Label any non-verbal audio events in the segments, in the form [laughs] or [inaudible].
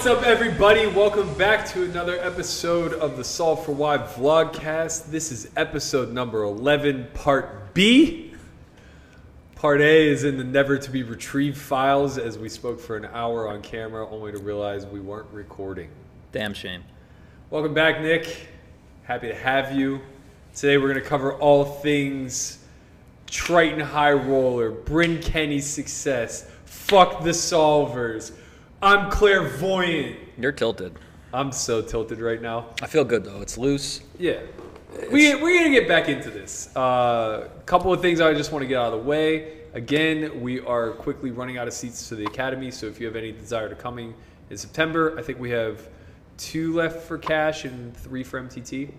What's up, everybody? Welcome back to another episode of the Solve for Why vlogcast. This is episode number 11, part B. Part A is in the never to be retrieved files as we spoke for an hour on camera, only to realize we weren't recording. Damn shame. Welcome back, Nick. Happy to have you. Today we're going to cover all things Triton High Roller, Bryn Kenney's success, fuck the solvers. I'm clairvoyant. You're tilted. I'm so tilted right now. I feel good though. It's loose. Yeah. We, we're going to get back into this. A uh, couple of things I just want to get out of the way. Again, we are quickly running out of seats to the Academy, so if you have any desire to coming in September, I think we have two left for cash and three for MTT.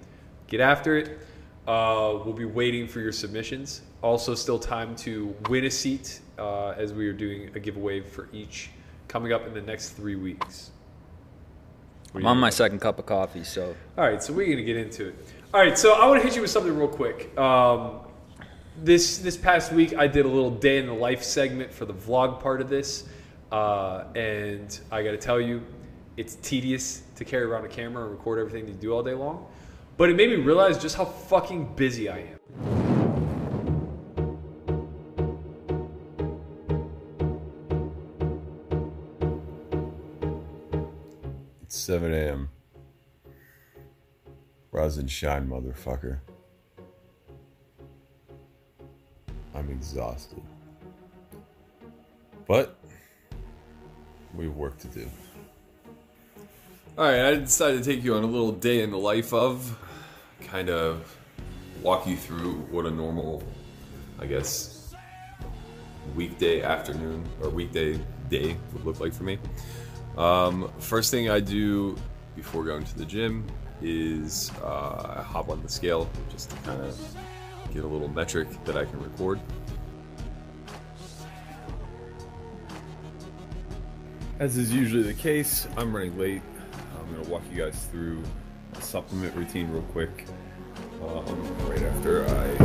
Get after it. Uh, we'll be waiting for your submissions. Also, still time to win a seat uh, as we are doing a giveaway for each coming up in the next three weeks. I'm on my second cup of coffee, so All right, so we're gonna get into it. All right, so I want to hit you with something real quick. Um, this this past week, I did a little day in the life segment for the vlog part of this, uh, and I got to tell you, it's tedious to carry around a camera and record everything you do all day long. But it made me realize just how fucking busy I am. 7 a.m. Rise and shine, motherfucker. I'm exhausted. But we have work to do. Alright, I decided to take you on a little day in the life of, kind of walk you through what a normal, I guess, weekday afternoon or weekday day would look like for me. Um, first thing I do before going to the gym is uh, I hop on the scale just to kind of get a little metric that I can record. As is usually the case, I'm running late. I'm going to walk you guys through a supplement routine real quick. Um, right after I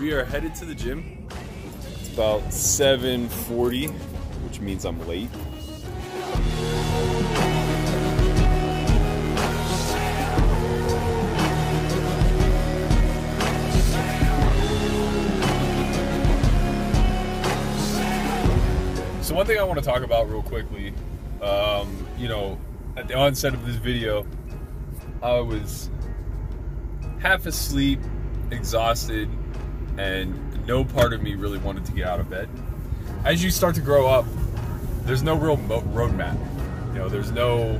We are headed to the gym. It's about 7:40, which means I'm late. So one thing I want to talk about real quickly, um, you know, at the onset of this video, I was half asleep, exhausted, and no part of me really wanted to get out of bed. As you start to grow up, there's no real mo- roadmap. You know, there's no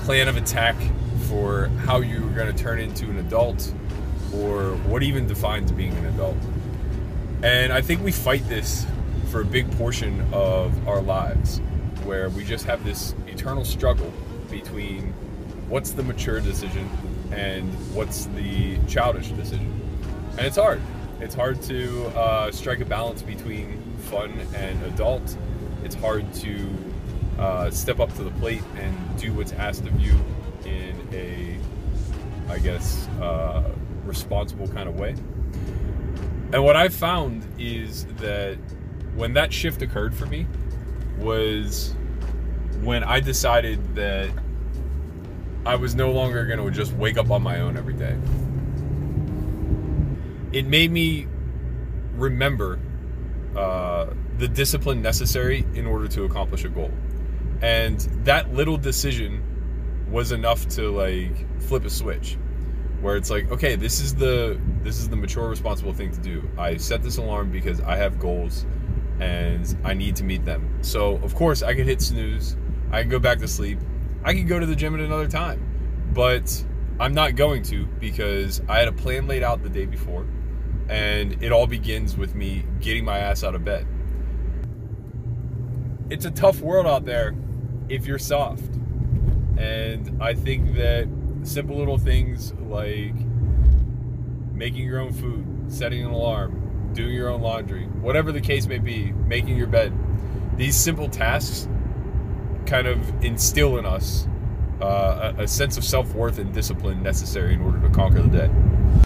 plan of attack for how you're going to turn into an adult or what even defines being an adult. And I think we fight this for a big portion of our lives where we just have this eternal struggle between what's the mature decision and what's the childish decision. And it's hard. It's hard to uh, strike a balance between fun and adult. It's hard to uh, step up to the plate and do what's asked of you in a, I guess, uh, responsible kind of way. And what I've found is that when that shift occurred for me was when I decided that I was no longer going to just wake up on my own every day. It made me remember uh, the discipline necessary in order to accomplish a goal. And that little decision was enough to like flip a switch where it's like okay this is the this is the mature responsible thing to do. I set this alarm because i have goals and i need to meet them. So of course i could hit snooze. I can go back to sleep. I can go to the gym at another time. But i'm not going to because i had a plan laid out the day before and it all begins with me getting my ass out of bed it's a tough world out there if you're soft and i think that simple little things like making your own food, setting an alarm, doing your own laundry, whatever the case may be, making your bed. These simple tasks kind of instill in us uh, a, a sense of self worth and discipline necessary in order to conquer the day.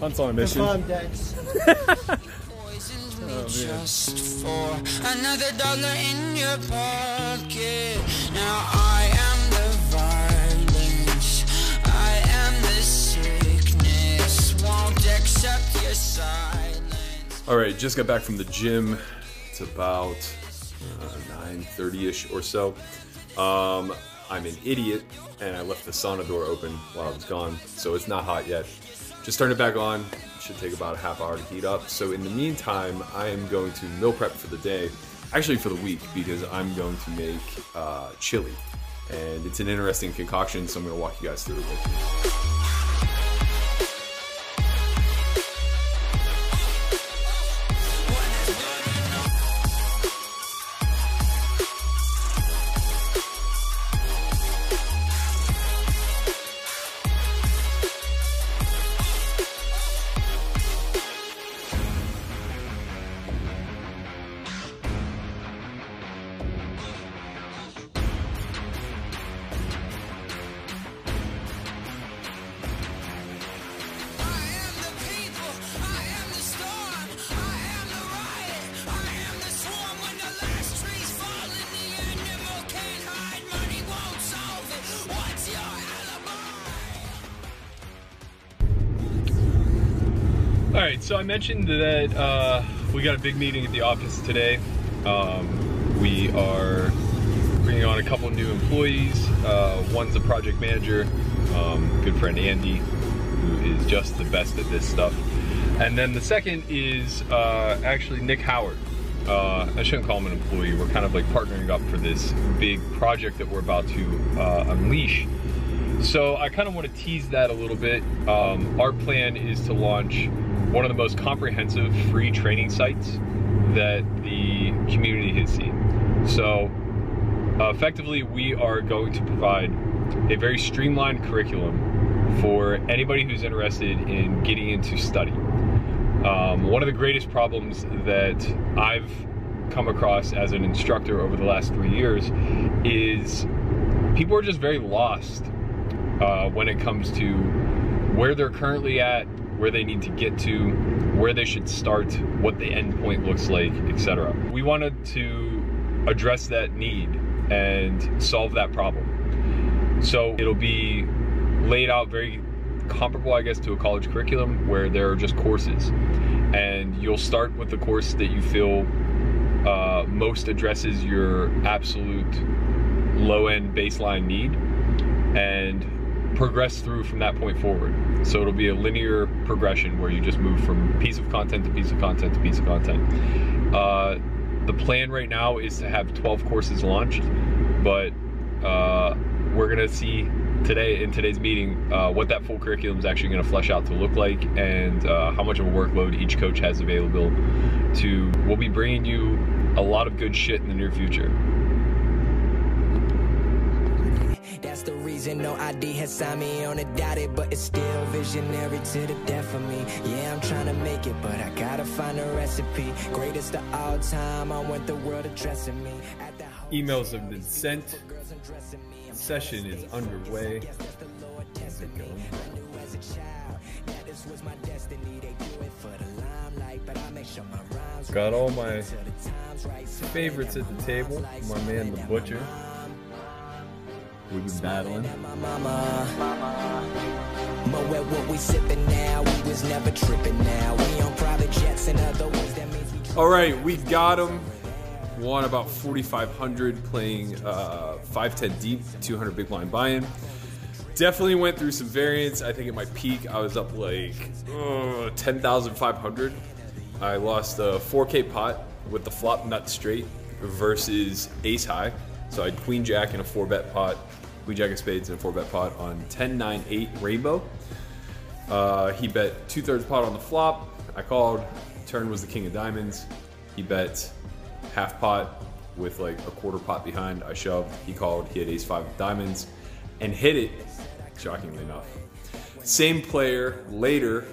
Hunt's on a mission. Come on, Dex. Oh, just for another dollar in your pocket. Now I am the violence, I am the sickness. Won't accept your silence. All right, just got back from the gym. It's about uh, 9:30ish or so. Um, I'm an idiot and I left the sauna door open while I was gone, so it's not hot yet. Just turn it back on. Should take about a half hour to heat up. So in the meantime, I am going to meal prep for the day, actually for the week, because I'm going to make uh, chili, and it's an interesting concoction. So I'm to walk you guys through it mentioned that uh, we got a big meeting at the office today. Um, we are bringing on a couple new employees. Uh, one's a project manager, um, good friend Andy, who is just the best at this stuff. And then the second is uh, actually Nick Howard. I shouldn't call him an employee. We're kind of like partnering up for this big project that we're about to uh, unleash. So I kind of want to tease that a little bit. Um, our plan is to launch one of the most comprehensive free training sites that the community has seen. So uh, effectively, we are going to provide a very streamlined curriculum for anybody who's interested in getting into study. Um, one of the greatest problems that I've come across as an instructor over the last three years is people are just very lost uh, when it comes to where they're currently at, where they need to get to, where they should start, what the end point looks like, etc. We wanted to address that need and solve that problem. So it'll be laid out very comparable, I guess, to a college curriculum where there are just courses. And you'll start with the course that you feel uh, most addresses your absolute low end baseline need and progress through from that point forward. So it'll be a linear progression where you just move from piece of content to piece of content to piece of content. Uh, the plan right now is to have 12 courses launched, but uh, we're gonna see today in today's meeting uh, what that full curriculum is actually going to flesh out to look like and uh, how much of a workload each coach has available to we'll be bringing you a lot of good shit in the near future reason no ID has signed me on a dotted, but it's still visionary to the death of me. Yeah, I'm trying to make it, but I gotta find a recipe. Greatest of all time, I want the world addressing me. At the hotel, emails have been sent girls undressing me. I'm session is underway Yes, Lord testing me. I knew as a child that this was my destiny. It for the limelight, but I make sure my rhymes got all my till the time's right. So favorites at the table my man the butcher we've been battling my mama. What we sipping now. We was never tripping now. We on private jets and other ways that means we all right we got him won about 4500 playing uh 510 deep 200 big blind buy-in definitely went through some variance. I think at my peak, I was up like uh, 10,500. I lost a 4K pot with the flop nut straight versus ace high. So I had queen jack in a four bet pot, queen jack of spades in a four bet pot on 10, 9, 8 rainbow. Uh, he bet two thirds pot on the flop. I called. Turn was the king of diamonds. He bet half pot with like a quarter pot behind. I shoved. He called. He had ace five of diamonds and hit it, shockingly enough. Same player later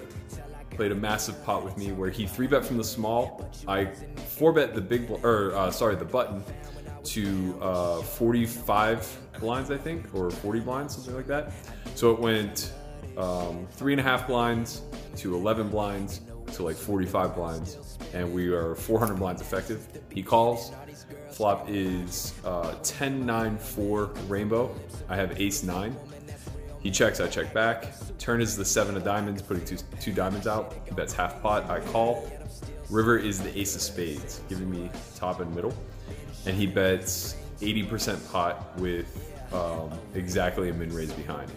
played a massive pot with me where he three bet from the small. I four bet the big, or uh, sorry, the button to uh, 45 blinds, I think, or 40 blinds, something like that. So it went um, three and a half blinds to 11 blinds to like 45 blinds, and we are 400 blinds effective. He calls. Flop is uh, 10 9 4 rainbow. I have ace 9. He checks, I check back. Turn is the seven of diamonds, putting two, two diamonds out. He bets half pot, I call. River is the ace of spades, giving me top and middle. And he bets 80% pot with um, exactly a min raise behind.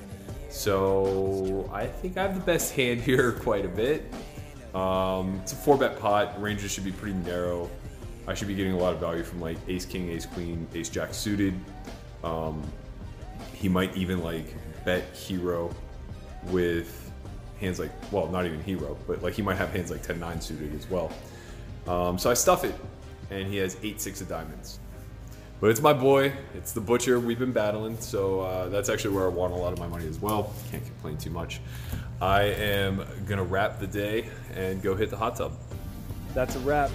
So I think I have the best [laughs] hand here quite a bit. Um, it's a four bet pot. Ranges should be pretty narrow. I should be getting a lot of value from like ace king, ace queen, ace jack suited. Um, he might even like bet hero with hands like well not even hero but like he might have hands like 10 9 suited as well um, so i stuff it and he has 8 6 of diamonds but it's my boy. It's the butcher we've been battling. So uh, that's actually where i want a lot of my money as well. Can't complain too much. I am gonna wrap the day and go hit the hot tub. That's a wrap.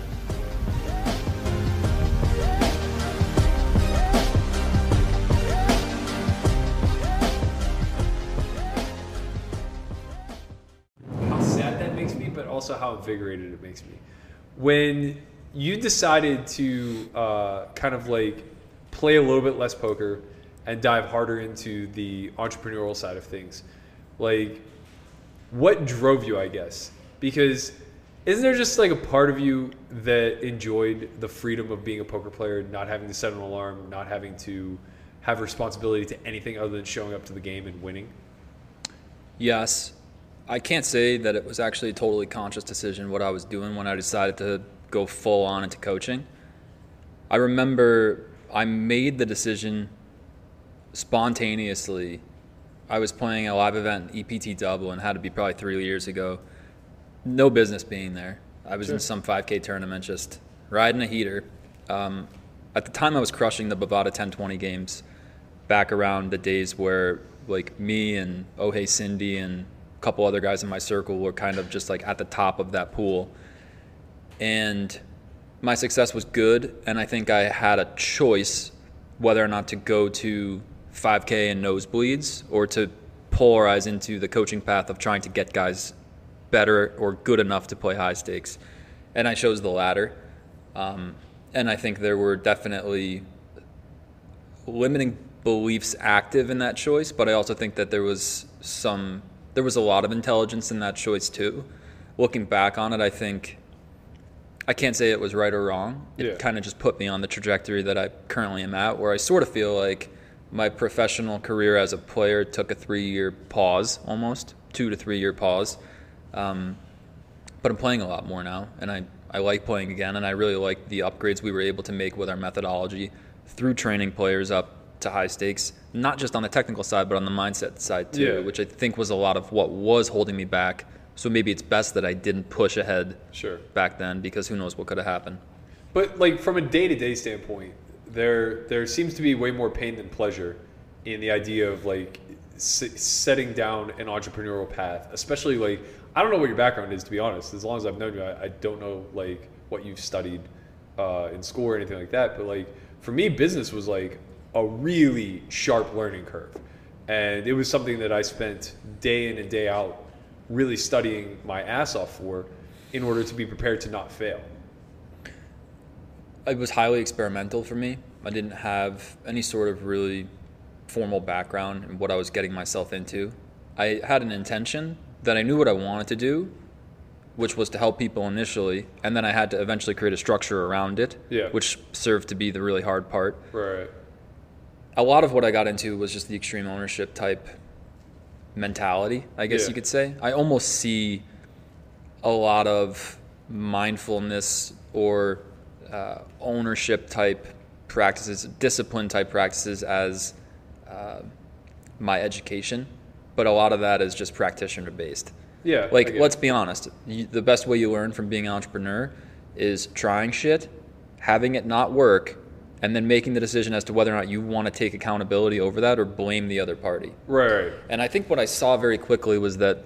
How sad that makes me, but also how invigorated it makes me. When you decided to uh, kind of like play a little bit less poker and dive harder into the entrepreneurial side of things, like what drove you, I guess? Because isn't there just like a part of you that enjoyed the freedom of being a poker player, not having to set an alarm, not having to have responsibility to anything other than showing up to the game and winning? Yes. I can't say that it was actually a totally conscious decision what I was doing when I decided to go full on into coaching. I remember I made the decision spontaneously. I was playing a live event in EPT Dublin, had to be probably three years ago. No business being there. I was in some 5K tournament just riding a heater. Um, at the time, I was crushing the Bovada 1020 games back around the days where like me and Oh Hey Cindy and a couple other guys in my circle were kind of just like at the top of that pool. And my success was good, and I think I had a choice whether or not to go to 5K and nosebleeds or to polarize into the coaching path of trying to get guys better or good enough to play high stakes. And I chose the latter. Um, and I think there were definitely limiting beliefs active in that choice, but I also think that there was some there was a lot of intelligence in that choice too. Looking back on it, I think I can't say it was right or wrong. It Yeah. kind of just put me on the trajectory that I currently am at, where I sort of feel like my professional career as a player took a three-year pause, almost two to three-year pause. Um, but I'm playing a lot more now, and I, I like playing again, and I really like the upgrades we were able to make with our methodology through training players up to high stakes, not just on the technical side, but on the mindset side too, Yeah. which I think was a lot of what was holding me back. So maybe it's best that I didn't push ahead Sure. back then because who knows what could have happened. But like from a day to day standpoint, there there seems to be way more pain than pleasure in the idea of like s- setting down an entrepreneurial path. Especially like I don't know what your background is to be honest. As long as I've known you, I, I don't know like what you've studied uh, in school or anything like that. But like for me, business was like a really sharp learning curve, and it was something that I spent day in and day out really studying my ass off for in order to be prepared to not fail. it was highly experimental for me. I didn't have any sort of really formal background in what I was getting myself into. I had an intention that I knew what I wanted to do, which was to help people initially, and then I had to eventually create a structure around it, Yeah. which served to be the really hard part. Right. A lot of what I got into was just the extreme ownership type mentality, I guess Yeah. you could say. I almost see a lot of mindfulness or uh, ownership type practices, discipline type practices as uh, my education, but a lot of that is just practitioner based. Yeah, Like, let's be honest. You, the best way you learn from being an entrepreneur is trying shit, having it not work, and then making the decision as to whether or not you want to take accountability over that or blame the other party. Right. And I think what I saw very quickly was that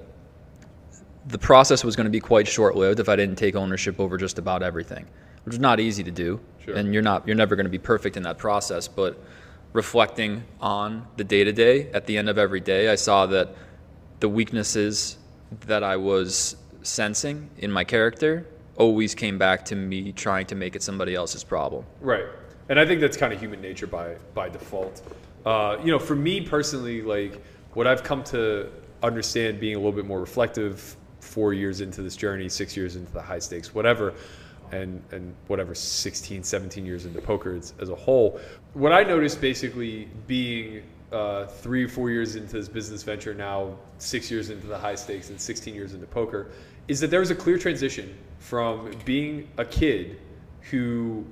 the process was going to be quite short-lived if I didn't take ownership over just about everything, which is not easy to do. Sure. And you're not you're never going to be perfect in that process, but reflecting on the day-to-day at the end of every day, I saw that the weaknesses that I was sensing in my character always came back to me trying to make it somebody else's problem. Right. And I think that's kind of human nature by by default. Uh, you know, for me personally, like what I've come to understand being a little bit more reflective four years into this journey, six years into the high stakes, whatever, and and whatever 16, 17 years into poker as, as a whole. What I noticed basically being uh, three or four years into this business venture now, six years into the high stakes, and 16 years into poker, is that there was a clear transition from being a kid who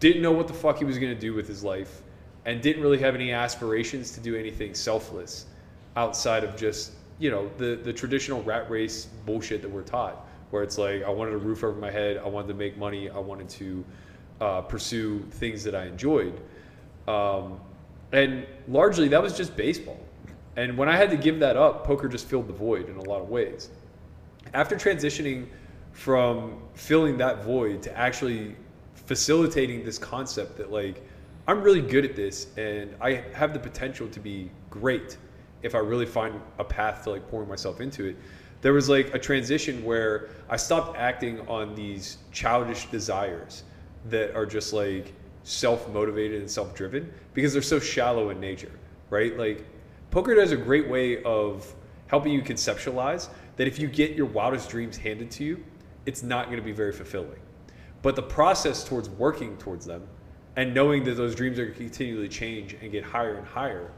didn't know what the fuck he was going to do with his life and didn't really have any aspirations to do anything selfless outside of just you know the the traditional rat race bullshit that we're taught where it's like i wanted a roof over my head i wanted to make money i wanted to uh, pursue things that i enjoyed. Um, and largely that was just baseball. And when i had to give that up poker just filled the void in a lot of ways. After transitioning from filling that void to actually facilitating this concept that like I'm really good at this and I have the potential to be great if I really find a path to like pouring myself into it. There was like a transition where I stopped acting on these childish desires that are just like self-motivated and self-driven because they're so shallow in nature, right? Like poker does a great way of helping you conceptualize that if you get your wildest dreams handed to you, it's not going to be very fulfilling. But the process towards working towards them and knowing that those dreams are going to continually change and get higher and higher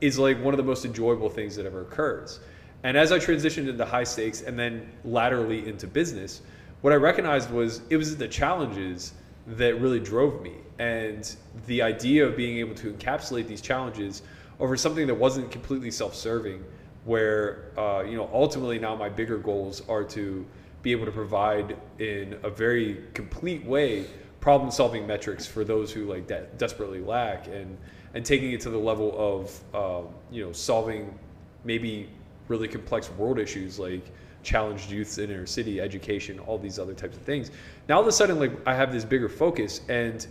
is like one of the most enjoyable things that ever occurs. And as I transitioned into high stakes and then laterally into business, what I recognized was it was the challenges that really drove me. And the idea of being able to encapsulate these challenges over something that wasn't completely self serving, where, uh, you know, ultimately now my bigger goals are to be able to provide in a very complete way problem solving metrics for those who like de- desperately lack and and taking it to the level of um, you know solving maybe really complex world issues like challenged youths in inner city education all these other types of things. Now all of a sudden like i have this bigger focus and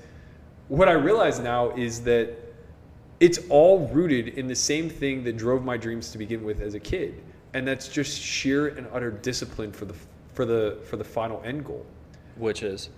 what i realize now is that it's all rooted in the same thing that drove my dreams to begin with as a kid and that's just sheer and utter discipline for the for the for the final end goal. Which is?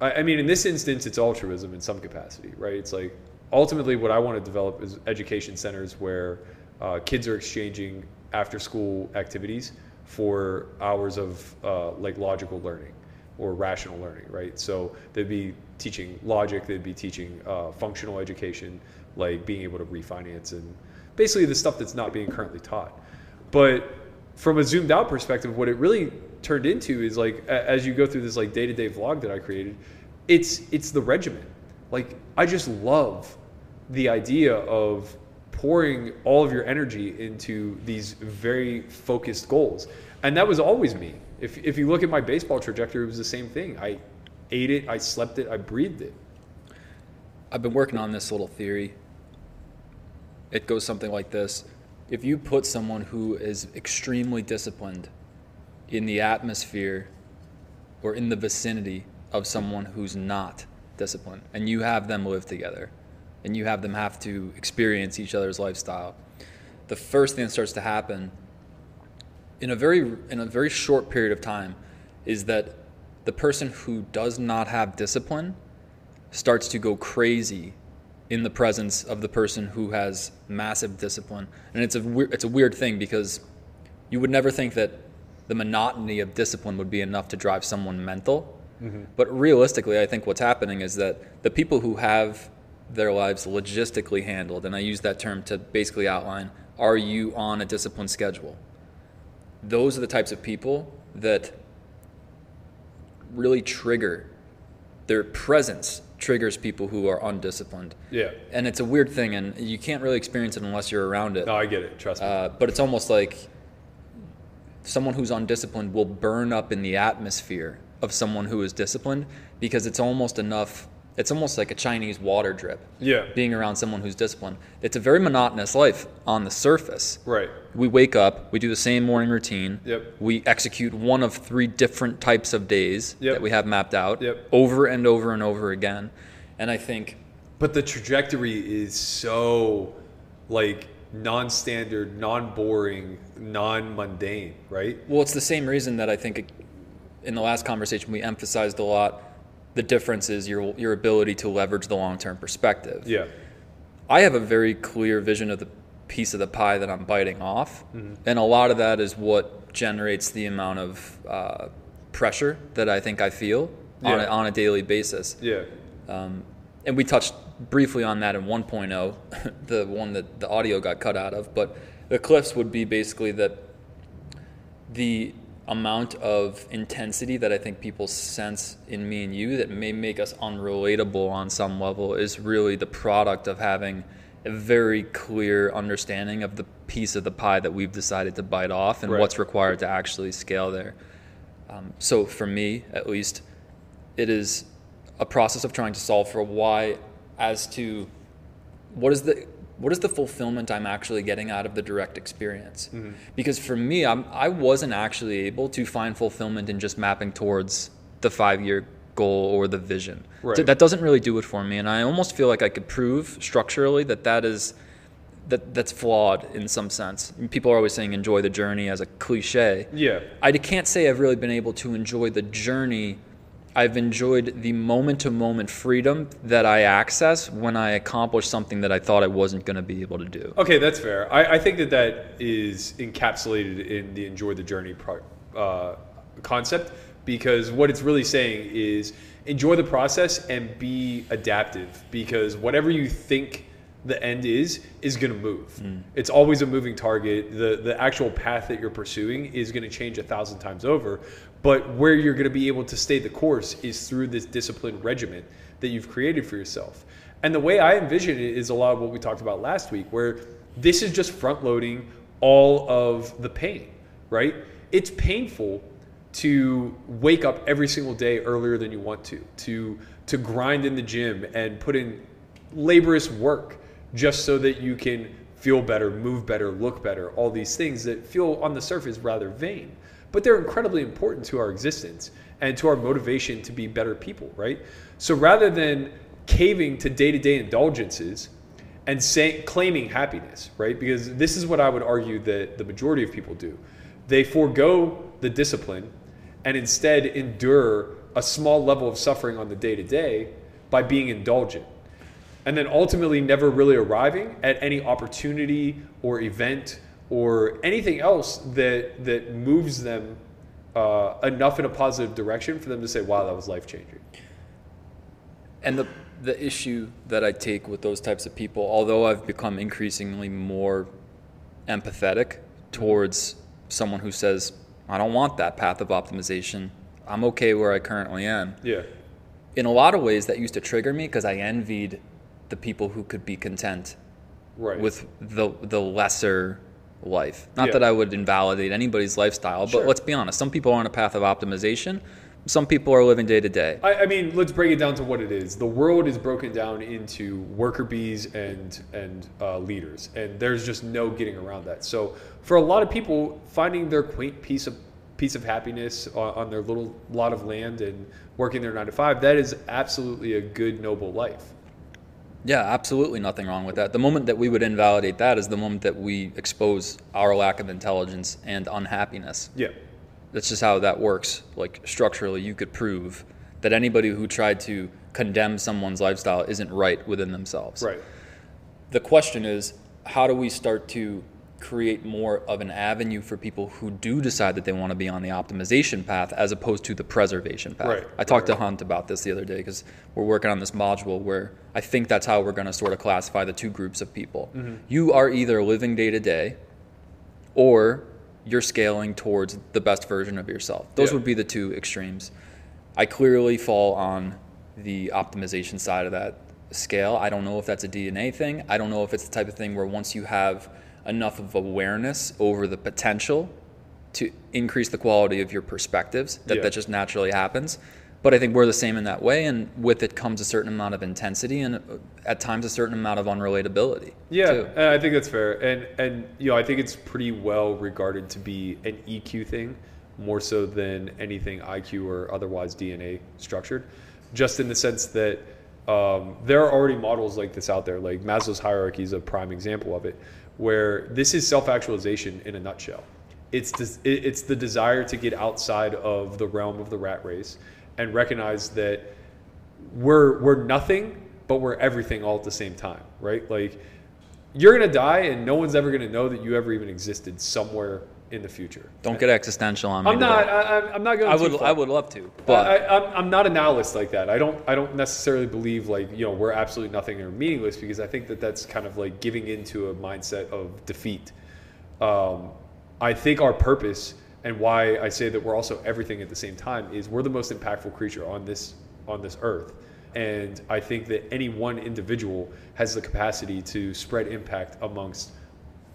I, I mean in this instance it's altruism in some capacity right? It's like ultimately what i want to develop is education centers where uh, kids are exchanging after school activities for hours of uh, like logical learning or rational learning right? So they'd be teaching logic they'd be teaching uh, functional education like being able to refinance and basically the stuff that's not being currently taught. But from a zoomed out perspective what it really turned into is like as you go through this like day-to-day vlog that i created it's it's the regimen. Like i just love the idea of pouring all of your energy into these very focused goals. And that was always me. If, if you look at my baseball trajectory it was the same thing. I ate it i slept it i breathed it. I've been working on this little theory. It goes something like this. If you put someone who is extremely disciplined in the atmosphere or in the vicinity of someone who's not disciplined, and you have them live together, and you have them have to experience each other's lifestyle, the first thing that starts to happen in a very in a very short period of time is that the person who does not have discipline starts to go crazy in the presence of the person who has massive discipline. And it's a it's a weird thing because you would never think that the monotony of discipline would be enough to drive someone mental. But realistically, I think what's happening is that the people who have their lives logistically handled, and I use that term to basically outline are you on a disciplined schedule? Those are the types of people that really trigger their presence triggers people who are undisciplined. Yeah. And it's a weird thing, and you can't really experience it unless you're around it. No, I get it. Trust me. Uh, but it's almost like someone who's undisciplined will burn up in the atmosphere of someone who is disciplined because it's almost enough. It's almost like a Chinese water drip. Yeah. Being around someone who's disciplined. It's a very monotonous life on the surface. right. We wake up, we do the same morning routine. Yep. We execute one of three different types of days Yep. that we have mapped out Yep. over and over and over again. And I think But the trajectory is so like non-standard, non-boring, non-mundane, right? Well, it's the same reason that I think in the last conversation we emphasized a lot. The difference is your your ability to leverage the long term perspective. Yeah. I have a very clear vision of the piece of the pie that I'm biting off, and a lot of that is what generates the amount of uh, pressure that I think I feel on, a, on a daily basis. Yeah. and we touched briefly on that in 1.0, [laughs] the one that the audio got cut out of. But the cliffs would be basically that the amount of intensity that I think people sense in me and you that may make us unrelatable on some level is really the product of having a very clear understanding of the piece of the pie that we've decided to bite off and Right. what's required to actually scale there. Um, so for me, at least, it is a process of trying to solve for why as to what is the what is the fulfillment I'm actually getting out of the direct experience? Mm-hmm. Because for me, I'm, I wasn't actually able to find fulfillment in just mapping towards the five year goal or the vision. Right. Th- That doesn't really do it for me, and I almost feel like I could prove structurally that that is that that's flawed in some sense. People are always saying enjoy the journey as a cliche. Yeah. I can't say I've really been able to enjoy the journey. I've enjoyed the moment to moment freedom that I access when I accomplish something that I thought I wasn't going to be able to do. Okay, that's fair. I, I think that that is encapsulated in the enjoy the journey pro, uh, concept because what it's really saying is enjoy the process and be adaptive because whatever you think the end is is going to move. It's always a moving target. The the actual path that you're pursuing is going to change a thousand times over, but where you're going to be able to stay the course is through this disciplined regimen that you've created for yourself. And the way I envision it is a lot of what we talked about last week, where this is just front loading all of the pain, right? It's painful to wake up every single day earlier than you want to, to to grind in the gym and put in laborious work just so that you can feel better, move better, look better, all these things that feel on the surface rather vain. But they're incredibly important to our existence and to our motivation to be better people, right? So rather than caving to day-to-day indulgences and say, claiming happiness, right? Because this is what I would argue that the majority of people do. They forego the discipline and instead endure a small level of suffering on the day to day by being indulgent. And then ultimately never really arriving at any opportunity or event or anything else that that moves them uh, enough in a positive direction for them to say, "Wow, that was life changing." And the the issue that I take with those types of people, although I've become increasingly more empathetic towards someone who says, I don't want that path of optimization. I'm okay where I currently am. Yeah, In a lot of ways, that used to trigger me because I envied the people who could be content right. with the the lesser life. Not Yeah. that I would invalidate anybody's lifestyle, Sure. but let's be honest. Some people are on a path of optimization. Some people are living day to day. I, I mean, let's break it down to what it is. The world is broken down into worker bees and and uh, leaders, and there's just no getting around that. So, for a lot of people, finding their quaint piece of piece of happiness on, on their little lot of land and working their nine to five, that is absolutely a good, noble life. Yeah, absolutely nothing wrong with that. The moment that we would invalidate that is the moment that we expose our lack of intelligence and unhappiness. Yeah, That's just how that works. Like structurally, you could prove that anybody who tried to condemn someone's lifestyle isn't right within themselves. right. The question is, how do we start to create more of an avenue for people who do decide that they want to be on the optimization path as opposed to the preservation path. Right, I talked right, to Hunt about this the other day because we're working on this module where I think that's how we're going to sort of classify the two groups of people. Mm-hmm. You are either living day to day or you're scaling towards the best version of yourself. Those Yeah. would be the two extremes. I clearly fall on the optimization side of that scale. I don't know if that's a DNA thing. I don't know if it's the type of thing where once you have enough of awareness over the potential to increase the quality of your perspectives, that Yeah. that just naturally happens. But I think we're the same in that way, and with it comes a certain amount of intensity and uh, at times a certain amount of unrelatability. Yeah, too. and I think that's fair, and and you know I think it's pretty well regarded to be an EQ thing, more so than anything IQ or otherwise DNA structured, just in the sense that um, there are already models like this out there. Like Maslow's hierarchy is a prime example of it, where this is self-actualization in a nutshell. It's des- it's the desire to get outside of the realm of the rat race and recognize that we're we're nothing, but we're everything all at the same time, right? Like you're gonna die, and no one's ever gonna know that you ever even existed somewhere in the future. Don't get existential on me. I'm not. I, I'm- I'm not going. I would. far. I would love to, But I, I'm, I'm not a nihilist like that. I don't I don't necessarily believe like you know we're absolutely nothing or meaningless because I think that that's kind of like giving into a mindset of defeat. Um, I think our purpose and why I say that we're also everything at the same time is we're the most impactful creature on this on this earth, and I think that any one individual has the capacity to spread impact amongst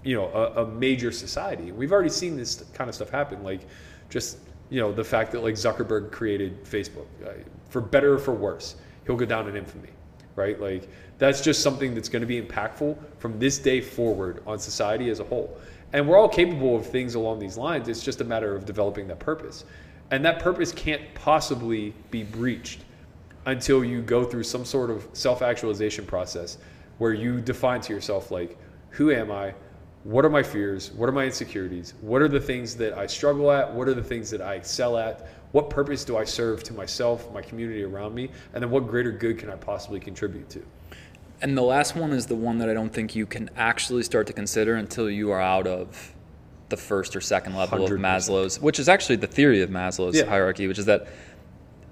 you know a, a major society. We've already seen this kind of stuff happen, like just you know the fact that like Zuckerberg created Facebook, uh, for better or for worse, he'll go down in infamy, right? Like that's just something that's going to be impactful from this day forward on society as a whole. And we're all capable of things along these lines. It's just a matter of developing that purpose, and that purpose can't possibly be breached until you go through some sort of self-actualization process where you define to yourself like who am i what are my fears? What are my insecurities? What are the things that i struggle at? What are the things that i excel at? What purpose do i serve to myself my community around me? And then what greater good can i possibly contribute to? And the last one is the one that I don't think you can actually start to consider until you are out of the first or second level of 100%. Maslow's, which is actually the theory of Maslow's Yeah. hierarchy, which is that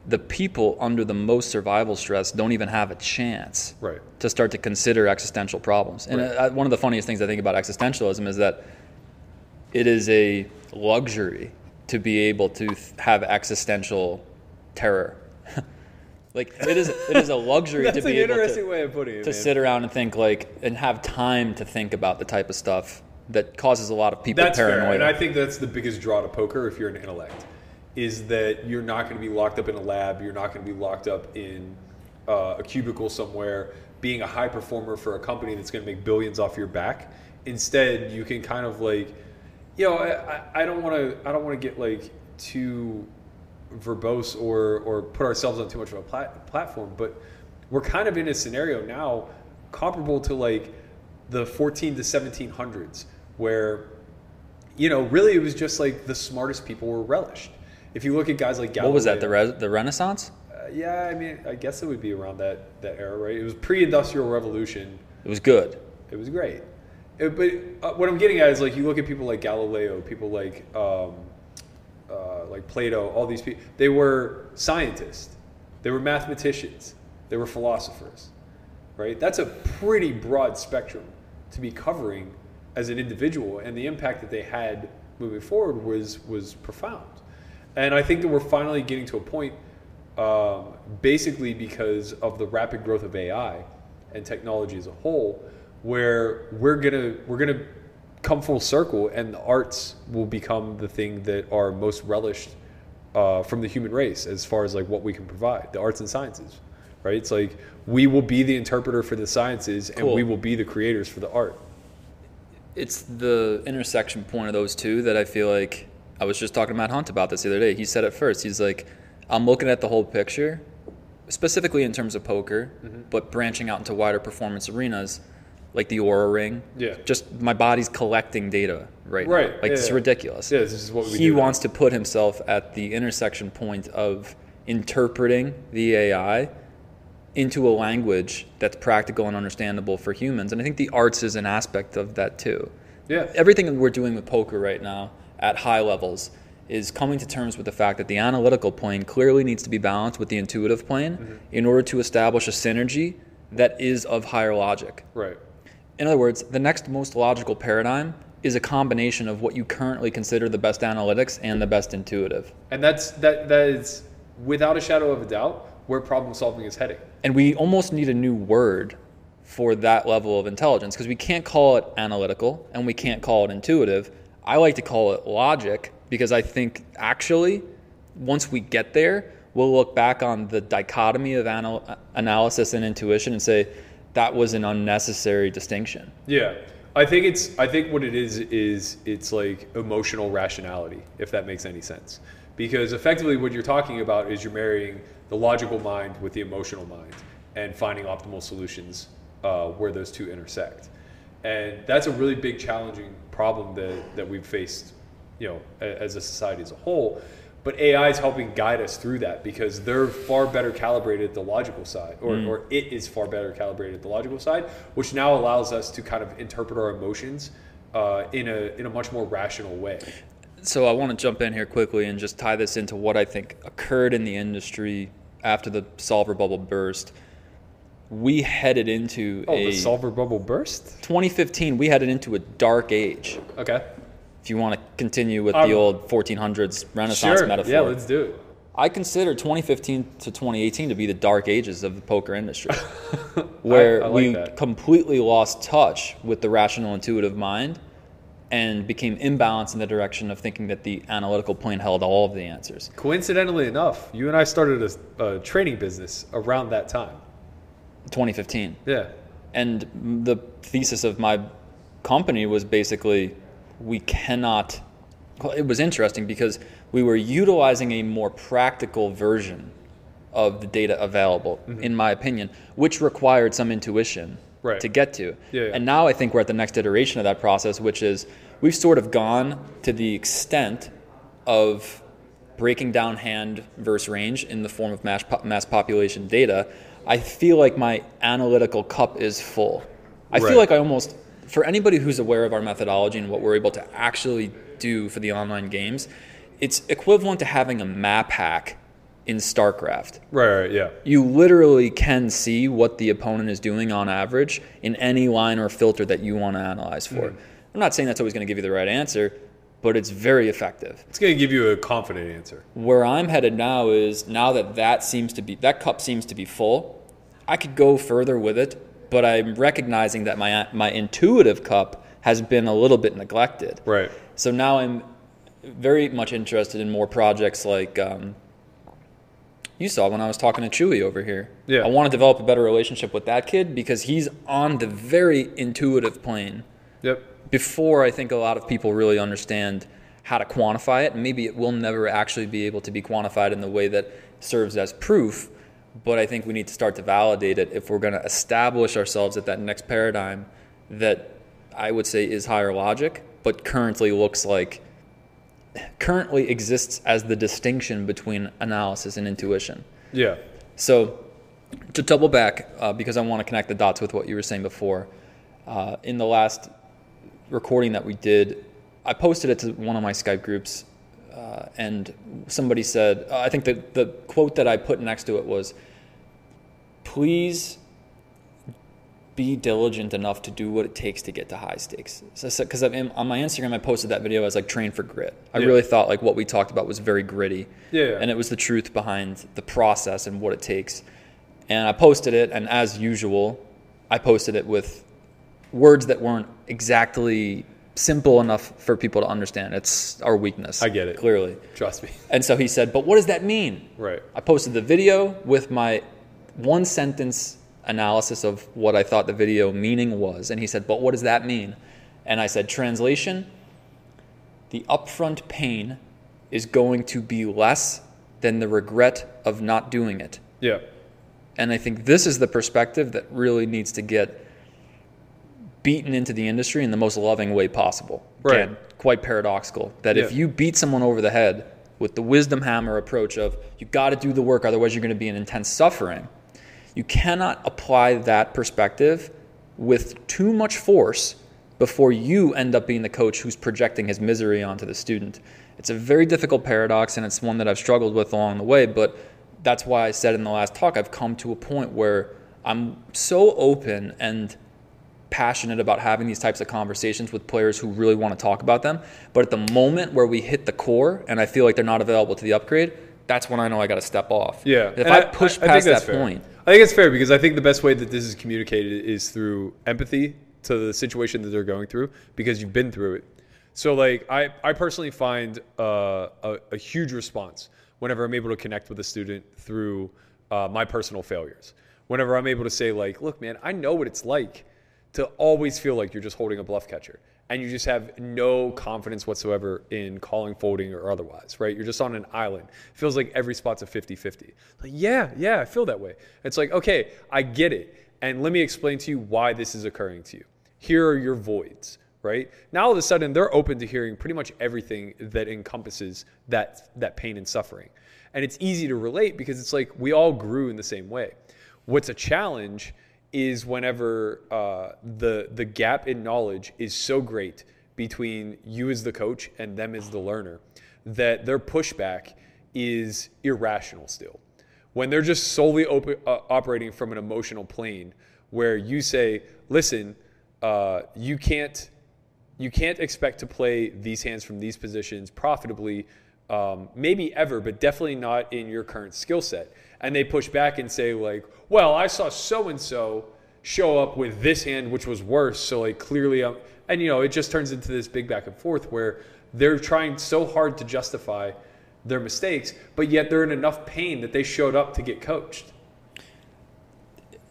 the people under the most survival stress don't even have a chance Right. to start to consider existential problems. And Right. uh, one of the funniest things I think about existentialism is that it is a luxury to be able to th- have existential terror. [laughs] like it is, it is a luxury [laughs] to be able to way of putting it to sit around and think like and have time to think about the type of stuff that causes a lot of people That's fair, paranoia. and I think that's the biggest draw to poker if you're an intellect, is that you're not going to be locked up in a lab, you're not going to be locked up in uh, a cubicle somewhere, being a high performer for a company that's going to make billions off your back. Instead, you can kind of like, you know, I, I- don't want to, I don't want to get like too verbose or or put ourselves on too much of a plat- platform, but we're kind of in a scenario now comparable to like the 14 to 1700s where you know really it was just like the smartest people were relished if you look at guys like Galileo, what was that? The Re- the Renaissance? uh, yeah i mean i guess it would be around that that era right it was pre-industrial revolution It was good. it was great It- but uh, what i'm getting at is like you look at people like galileo people like um, uh, like plato all these people they were scientists they were mathematicians they were philosophers right that's a pretty broad spectrum to be covering as an individual and the impact that they had moving forward was was profound and i think that we're finally getting to a point um, basically because of the rapid growth of ai and technology as a whole where we're gonna we're gonna come full circle and the arts will become the thing that are most relished uh, from the human race as far as like what we can provide the arts and sciences right it's like we will be the interpreter for the sciences and Cool. we will be the creators for the art It's the intersection point of those two that I feel like I was just talking to Matt Hunt about this the other day. He said it first. He's like, I'm looking at the whole picture, specifically in terms of poker, Mm-hmm. but branching out into wider performance arenas, like the Oura Ring. Yeah. Just my body's collecting data right now. Right, Like it's yeah. ridiculous. Yeah, this is what we he do now. wants to put himself at the intersection point of interpreting the AI into a language that's practical and understandable for humans. And I think the arts is an aspect of that too. Yeah. Everything we're doing with poker right now at high levels is coming to terms with the fact that the analytical plane clearly needs to be balanced with the intuitive plane Mm-hmm. in order to establish a synergy that is of higher logic. Right. In other words, the next most logical paradigm is a combination of what you currently consider the best analytics and the best intuitive. And that's that that is without a shadow of a doubt where problem solving is heading. And we almost need a new word for that level of intelligence because we can't call it analytical and we can't call it intuitive. I like to call it logic because I think actually, once we get there, we'll look back on the dichotomy of anal- analysis and intuition and say that was an unnecessary distinction. Yeah. I think it's I think what it is is it's like emotional rationality, if that makes any sense. Because effectively what you're talking about is you're marrying the logical mind with the emotional mind and finding optimal solutions uh, where those two intersect. And that's a really big challenging problem that, that we've faced, you know, as a society as a whole. But AI is helping guide us through that because they're far better calibrated at the logical side, or, or it is far better calibrated at the logical side, which now allows us to kind of interpret our emotions uh, in a in a much more rational way. So I want to jump in here quickly and just tie this into what I think occurred in the industry after the solver bubble burst. We headed into Oh, a the solver bubble burst. 2015. We headed into a dark age. Okay, If you want to continue with Um, the old 1400s Renaissance sure. metaphor, Yeah, let's do it. I consider 2015 to 2018 to be the dark ages of the poker industry, [laughs] [laughs] where I like we that. completely lost touch with the rational, intuitive mind and became imbalanced in the direction of thinking that the analytical plane held all of the answers. Coincidentally enough, you and I started a, a training business around that time. 2015. Yeah. And the thesis of my company was basically we cannot. well, It was interesting because we were utilizing a more practical version of the data available, mm-hmm. in my opinion, which required some intuition Right. to get to. Yeah, yeah. And now I think we're at the next iteration of that process, which is we've sort of gone to the extent of breaking down hand versus range in the form of mass, po- mass population data. I feel like my analytical cup is full. I Right. feel like I almost, for anybody who's aware of our methodology and what we're able to actually do for the online games, it's equivalent to having a map hack in StarCraft Right. Right. Yeah. you literally can see what the opponent is doing on average in any line or filter that you want to analyze for. Mm-hmm. I'm not saying that's always going to give you the right answer, but it's very effective. It's going to give you a confident answer. Where I'm headed now is now that that seems to be that cup seems to be full, I could go further with it, but I'm recognizing that my my intuitive cup has been a little bit neglected. Right. So now I'm very much interested in more projects like um, you saw when I was talking to Chewy over here. Yeah. I want to develop a better relationship with that kid because he's on the very intuitive plane Yep. Before I think a lot of people really understand how to quantify it. And maybe it will never actually be able to be quantified in the way that serves as proof. But I think we need to start to validate it if we're going to establish ourselves at that next paradigm that I would say is higher logic, but currently looks like currently exists as the distinction between analysis and intuition. Yeah. So, to double back, uh, because I want to connect the dots with what you were saying before, uh, in the last recording that we did, I posted it to one of my Skype groups, uh, and somebody said, uh, I think the, the quote that I put next to it was, please be diligent enough to do what it takes to get to high stakes. Because on my Instagram, I posted that video as like train for grit. I Yeah. really thought like what we talked about was very gritty. Yeah. And it was the truth behind the process and what it takes. And I posted it, and as usual, I posted it with words that weren't exactly simple enough for people to understand. It's our weakness. I get it. Clearly. Trust me. And so he said, But what does that mean? Right. I posted the video with my one sentence analysis of what I thought the video meaning was. And he said, But what does that mean? And I said, Translation the upfront pain is going to be less than the regret of not doing it. Yeah. And I think this is the perspective that really needs to get beaten into the industry in the most loving way possible. Right. Again, quite paradoxical. That if you beat someone over the head with the wisdom hammer approach of you got to do the work, otherwise you're going to be in intense suffering, you cannot apply that perspective with too much force before you end up being the coach who's projecting his misery onto the student. It's a very difficult paradox, and it's one that I've struggled with along the way. But that's why I said in the last talk, I've come to a point where I'm so open and passionate about having these types of conversations with players who really want to talk about them. But at the moment where we hit the core and I feel like they're not available to the upgrade, that's when I know I got to step off. Yeah. If and I, push I past that's that fair. point, I think it's fair because I think the best way that this is communicated is through empathy to the situation that they're going through because you've been through it. So, like, I, I personally find uh, a, a huge response whenever I'm able to connect with a student through uh, my personal failures. Whenever I'm able to say, like, look, man, I know what it's like to always feel like you're just holding a bluff catcher and you just have no confidence whatsoever in calling folding or otherwise, right? You're just on an island. feels like every spot's a 50 50. Like, yeah, yeah, I feel that way. It's like, okay, I get it. And let me explain to you why this is occurring to you. Here are your voids, right? Now all of a sudden they're open to hearing pretty much everything that encompasses that that pain and suffering. And it's easy to relate because it's like we all grew in the same way. What's a challenge is whenever uh, the the gap in knowledge is so great between you as the coach and them as the learner that their pushback is irrational still. When they're just solely op- uh, operating from an emotional plane, where you say, "Listen, uh, you can't you can't expect to play these hands from these positions profitably, um, maybe ever, but definitely not in your current skill set. And they push back and say, like, well, I saw so and so show up with this hand, which was worse. So, like, clearly, I'm, and you know, it just turns into this big back and forth where they're trying so hard to justify their mistakes, but yet they're in enough pain that they showed up to get coached.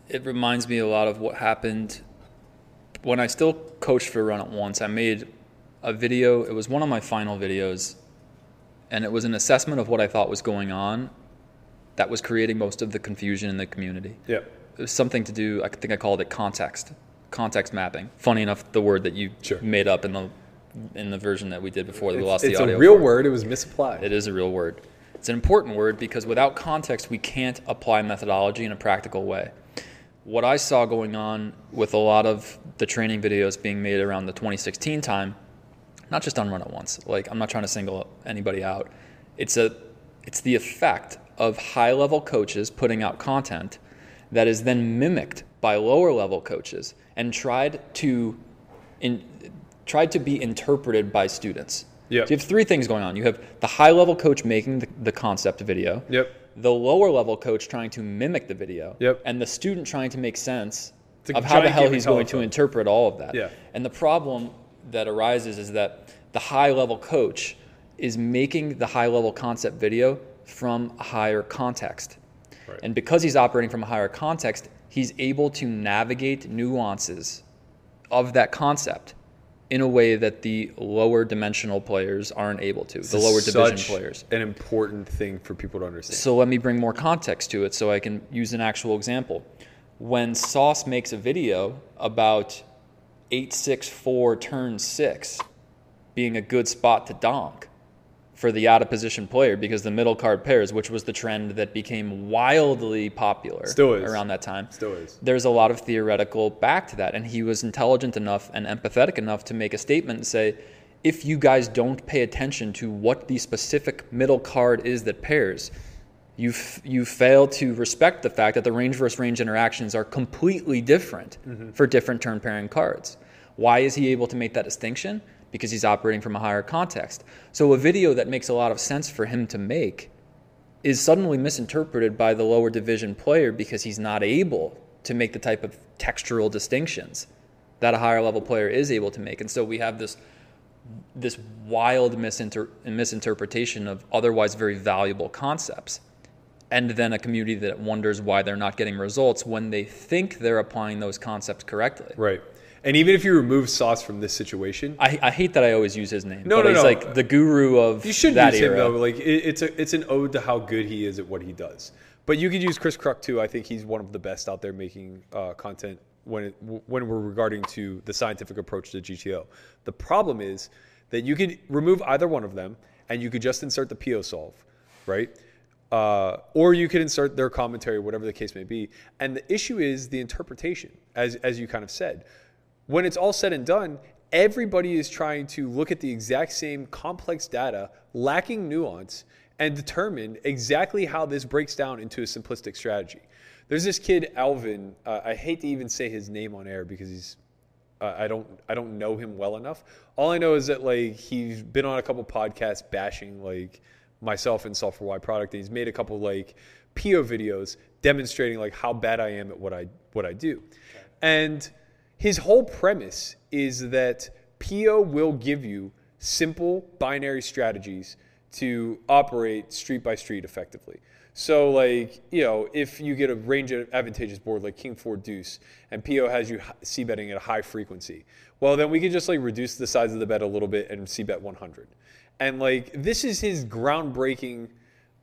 it reminds me a lot of what happened when I still coached for Run It Once. I made a video, it was one of my final videos, and it was an assessment of what I thought was going on that was creating most of the confusion in the community. Yeah. It was something to do, I think I called it context, context mapping. Funny enough, the word that you Sure. made up in the in the version that we did before that we lost the audio. It's a real for. word. It was misapplied. It is a real word. It's an important word because without context, we can't apply methodology in a practical way. What I saw going on with a lot of the training videos being made around the 2016 time, not just on Run It Once, like I'm not trying to single anybody out. It's a, it's the effect of high level coaches putting out content that is then mimicked by lower level coaches and tried to, in, tried to be interpreted by students. Yep. So you have three things going on. You have the high level coach making the, the concept video. Yep. The lower level coach trying to mimic the video. Yep. And the student trying to make sense of how the hell he's going to interpret all of that. Yeah. And the problem that arises is that the high level coach is making the high level concept video from a higher context. Right. And because he's operating from a higher context, he's able to navigate nuances of that concept in a way that the lower dimensional players aren't able to, the lower division players. An important thing for people to understand. So let me bring more context to it so I can use an actual example. When Sauce makes a video about 864 turn 6 being a good spot to donk for the out of position player because the middle card pairs, which was the trend that became wildly popular Still is. around that time. Still is. There's a lot of theoretical back to that. And he was intelligent enough and empathetic enough to make a statement and say, if you guys don't pay attention to what the specific middle card is that pairs, you f- you fail to respect the fact that the range versus range interactions are completely different mm-hmm. for different turn pairing cards. Why is he able to make that distinction? Because he's operating from a higher context. So a video that makes a lot of sense for him to make is suddenly misinterpreted by the lower division player because he's not able to make the type of textural distinctions that a higher level player is able to make. And so we have this this wild misinter- misinterpretation of otherwise very valuable concepts. And then a community that wonders why they're not getting results when they think they're applying those concepts correctly. Right. And even if you remove Sauce from this situation, I, I hate that I always use his name. No, but no, he's no. like the guru of you should that use era. him though. Like it, it's a it's an ode to how good he is at what he does. But you could use Chris Kruk too. I think he's one of the best out there making uh, content when it, when we're regarding to the scientific approach to GTO. The problem is that you could remove either one of them and you could just insert the Pio solve, right? Uh, or you could insert their commentary, whatever the case may be. And the issue is the interpretation, as as you kind of said. When it's all said and done, everybody is trying to look at the exact same complex data, lacking nuance, and determine exactly how this breaks down into a simplistic strategy. There's this kid Alvin. Uh, I hate to even say his name on air because he's uh, I don't I don't know him well enough. All I know is that like he's been on a couple podcasts bashing like myself and Solve For Why product. And he's made a couple like Pio videos demonstrating like how bad I am at what I what I do. And his whole premise is that Pio will give you simple binary strategies to operate street by street effectively. So, like, you know, if you get a range of advantageous board like King 4 Deuce and Pio has you C betting at a high frequency, well, then we can just like reduce the size of the bet a little bit and C bet 100. And like, this is his groundbreaking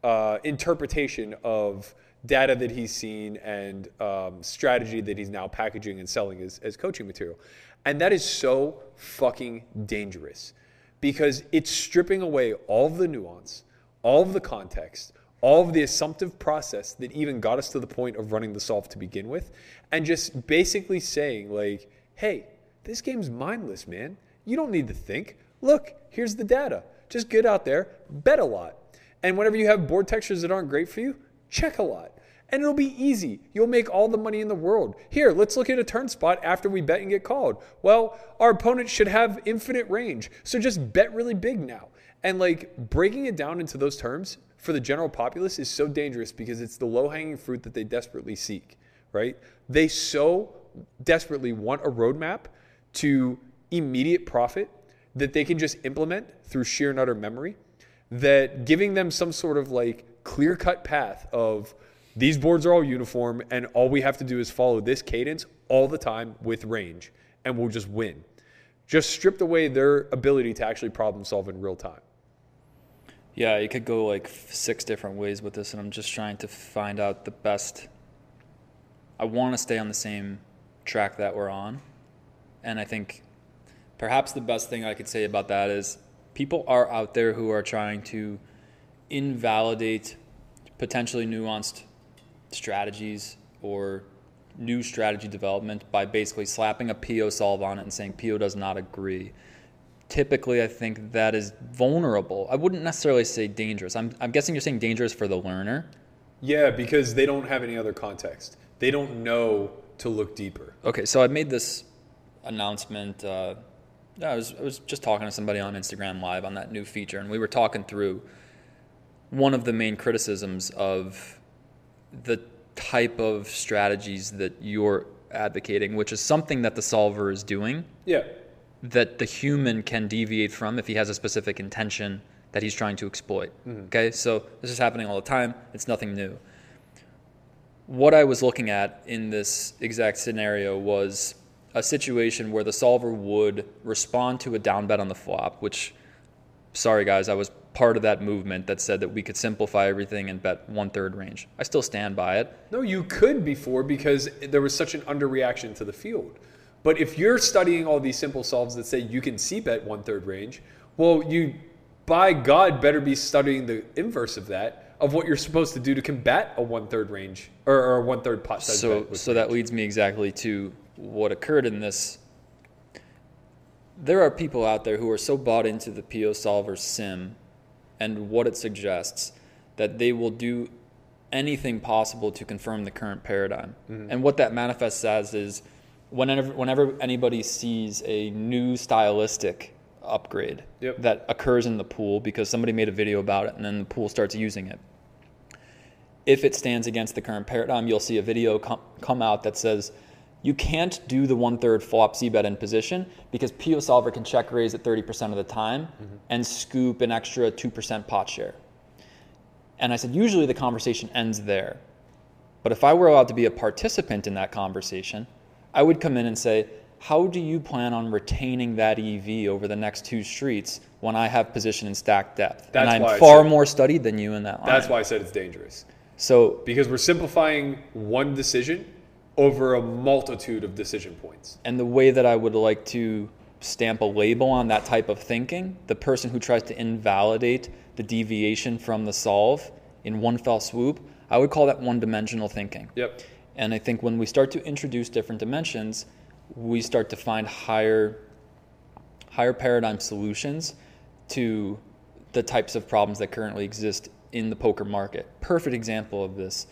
uh, interpretation of data that he's seen and um, strategy that he's now packaging and selling as, as coaching material. And that is so fucking dangerous because it's stripping away all of the nuance, all of the context, all of the assumptive process that even got us to the point of running the solve to begin with, and just basically saying, like, hey, this game's mindless, man. You don't need to think. Look, here's the data. Just get out there, bet a lot. And whenever you have board textures that aren't great for you, check a lot. And it'll be easy. You'll make all the money in the world. Here, let's look at a turn spot after we bet and get called. Well, our opponent should have infinite range. So just bet really big now. And like breaking it down into those terms for the general populace is so dangerous because it's the low hanging fruit that they desperately seek, right? They so desperately want a roadmap to immediate profit that they can just implement through sheer and utter memory that giving them some sort of like clear cut path of these boards are all uniform and all we have to do is follow this cadence all the time with range and we'll just win. Just stripped away their ability to actually problem solve in real time. Yeah, you could go like six different ways with this, and I'm just trying to find out the best. I want to stay on the same track that we're on. And I think perhaps the best thing I could say about that is people are out there who are trying to invalidate potentially nuanced strategies or new strategy development by basically slapping a Pio solve on it and saying Pio does not agree. Typically, I think that is vulnerable. I wouldn't necessarily say dangerous. I'm, I'm guessing you're saying dangerous for the learner. Yeah, because they don't have any other context. They don't know to look deeper. Okay, so I made this announcement. Uh, I was, I was just talking to somebody on Instagram Live on that new feature, and we were talking through one of the main criticisms of the type of strategies that you're advocating, which is something that the solver is doing Yeah. that the human can deviate from if he has a specific intention that he's trying to exploit. Mm-hmm. Okay, so this is happening all the time. It's nothing new. What I was looking at in this exact scenario was a situation where the solver would respond to a down bet on the flop, which, sorry guys, I was part of that movement that said that we could simplify everything and bet one third range. I still stand by it. No, you could before because there was such an underreaction to the field. But if you're studying all these simple solves that say you can see bet one third range, well, you, by God, better be studying the inverse of that, of what you're supposed to do to combat a one third range or, or a one third pot size so so that leads me exactly to what occurred in this there are people out there who are so bought into the Pio solver sim and what it suggests that they will do anything possible to confirm the current paradigm. Mm-hmm. And what that manifests as is whenever whenever anybody sees a new stylistic upgrade Yep. that occurs in the pool because somebody made a video about it and then the pool starts using it if it stands against the current paradigm, you'll see a video com- come out that says you can't do the one third flop C bet in position because Pio Solver can check raise at 30% of the time mm-hmm. and scoop an extra 2% pot share. And I said, usually the conversation ends there. But if I were allowed to be a participant in that conversation, I would come in and say, how do you plan on retaining that EV over the next two streets when I have position and stack depth? That's and I'm far said- more studied than you in that line. That's why I said it's dangerous. So Because we're simplifying one decision over a multitude of decision points. And the way that I would like to stamp a label on that type of thinking, the person who tries to invalidate the deviation from the solve in one fell swoop, I would call that one dimensional thinking. Yep. And I think when we start to introduce different dimensions, we start to find higher higher paradigm solutions to the types of problems that currently exist in the poker market. Perfect example of this.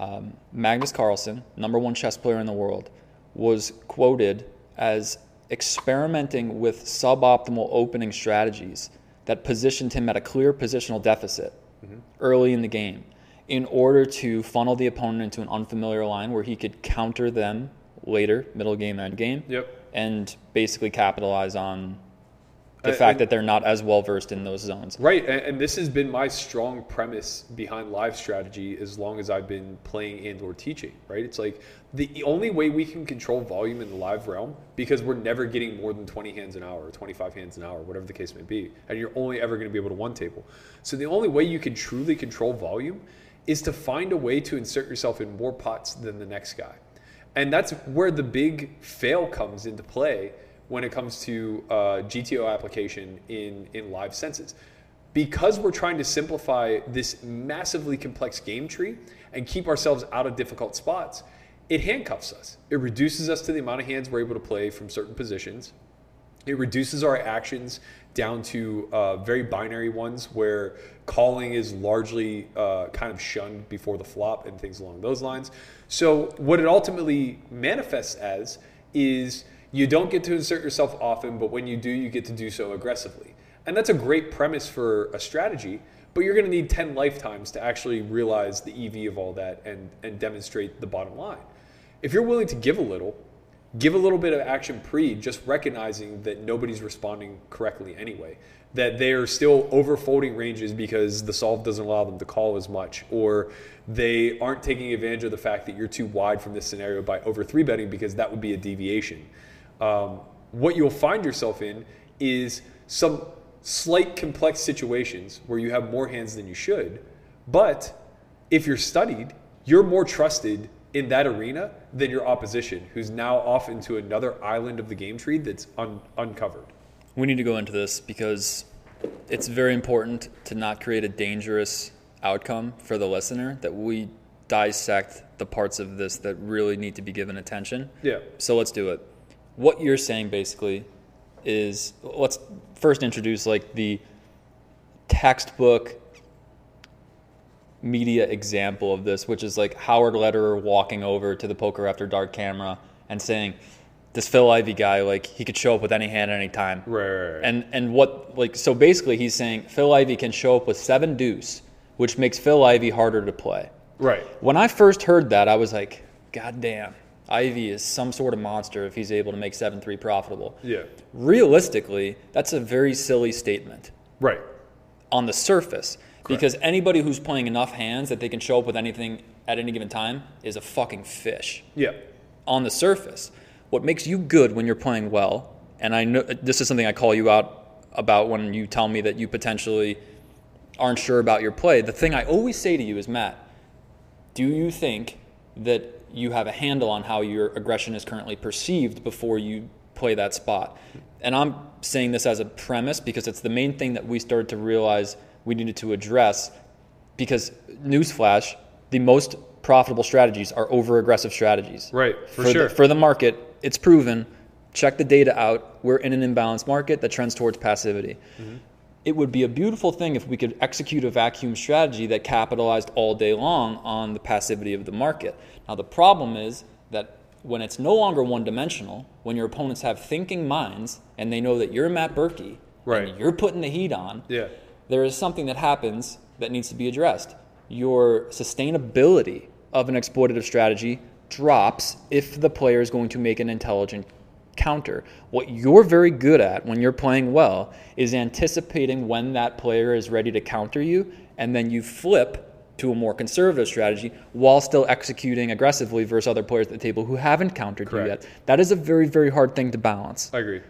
Um, Magnus Carlsen, number one chess player in the world, was quoted as experimenting with suboptimal opening strategies that positioned him at a clear positional deficit early in the game in order to funnel the opponent into an unfamiliar line where he could counter them later, middle game, end game, Yep. and basically capitalize on the fact that they're not as well versed in those zones. Right, and, and this has been my strong premise behind live strategy as long as I've been playing and or teaching. Right, it's like the only way we can control volume in the live realm because we're never getting more than 20 hands an hour or 25 hands an hour, whatever the case may be, and you're only ever going to be able to one table. So the only way you can truly control volume is to find a way to insert yourself in more pots than the next guy. And that's where the big fail comes into play when it comes to uh, GTO application in, in live senses. Because we're trying to simplify this massively complex game tree and keep ourselves out of difficult spots, it handcuffs us. It reduces us to the amount of hands we're able to play from certain positions. It reduces our actions down to uh, very binary ones where calling is largely uh, kind of shunned before the flop and things along those lines. So, what it ultimately manifests as is you don't get to insert yourself often, but when you do, you get to do so aggressively. And that's a great premise for a strategy, but you're going to need 10 lifetimes to actually realize the EV of all that and, and demonstrate the bottom line. If you're willing to give a little, give a little bit of action pre, just recognizing that nobody's responding correctly anyway, that they're still overfolding ranges because the solve doesn't allow them to call as much, or they aren't taking advantage of the fact that you're too wide from this scenario by over three betting because that would be a deviation. Um, what you'll find yourself in is some slight complex situations where you have more hands than you should, but if you're studied, you're more trusted in that arena than your opposition, who's now off into another island of the game tree that's un- uncovered. We need to go into this because it's very important to not create a dangerous outcome for the listener that we dissect the parts of this that really need to be given attention. Yeah. So let's do it. What you're saying basically is let's first introduce like the textbook media example of this, which is like Howard Lederer walking over to the Poker After Dark camera and saying, "This Phil Ivey guy, like he could show up with any hand at any time." Right, right, right. And and what like so basically he's saying Phil Ivey can show up with seven deuce, which makes Phil Ivey harder to play. Right. When I first heard that, I was like, God damn, Ivey is some sort of monster if he's able to make 7 3 profitable. Yeah. Realistically, that's a very silly statement Right. on the surface Correct. because anybody who's playing enough hands that they can show up with anything at any given time is a fucking fish Yeah. on the surface. What makes you good when you're playing well, and I know this is something I call you out about when you tell me that you potentially aren't sure about your play. The thing I always say to you is, Matt, do you think that you have a handle on how your aggression is currently perceived before you play that spot? And I'm saying this as a premise because it's the main thing that we started to realize we needed to address because newsflash, the most profitable strategies are over aggressive strategies. Right, for the- sure. for the market, it's proven. Check the data out. We're in an imbalanced market that trends towards passivity. Mm-hmm. It would be a beautiful thing if we could execute a vacuum strategy that capitalized all day long on the passivity of the market. Now, the problem is that when it's no longer one dimensional, when your opponents have thinking minds and they know that you're Matt Berkey Right. and you're putting the heat on, Yeah. there is something that happens that needs to be addressed. Your sustainability of an exploitative strategy drops if the player is going to make an intelligent counter. What you're very good at when you're playing well is anticipating when that player is ready to counter you, and then you flip to a more conservative strategy while still executing aggressively versus other players at the table who haven't countered Correct. you yet. That is a very, very hard thing to balance I agree.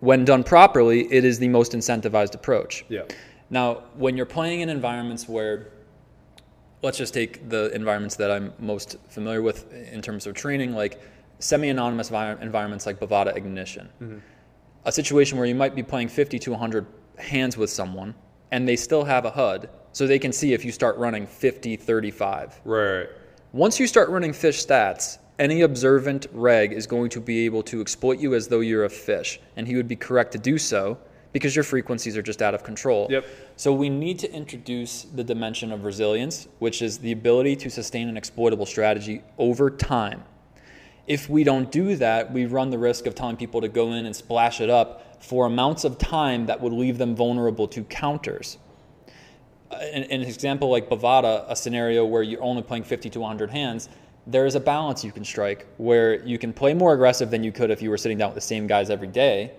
when done properly, it is the most incentivized approach. Yeah. Now, when you're playing in environments where, let's just take the environments that I'm most familiar with in terms of training, like semi anonymous environments like Bovada Ignition. Mm-hmm. A situation where you might be playing 50 to 100 hands with someone and they still have a HUD, so they can see if you start running 50 35. Right. Once you start running fish stats any observant reg is going to be able to exploit you as though you're a fish, and he would be correct to do so because your frequencies are just out of control. Yep. So we need to introduce the dimension of resilience, which is the ability to sustain an exploitable strategy over time. If we don't do that, we run the risk of telling people to go in and splash it up for amounts of time that would leave them vulnerable to counters. Uh, In, in an example like Bovada, a scenario where you're only playing 50 to 100 hands, there is a balance you can strike where you can play more aggressive than you could if you were sitting down with the same guys every day,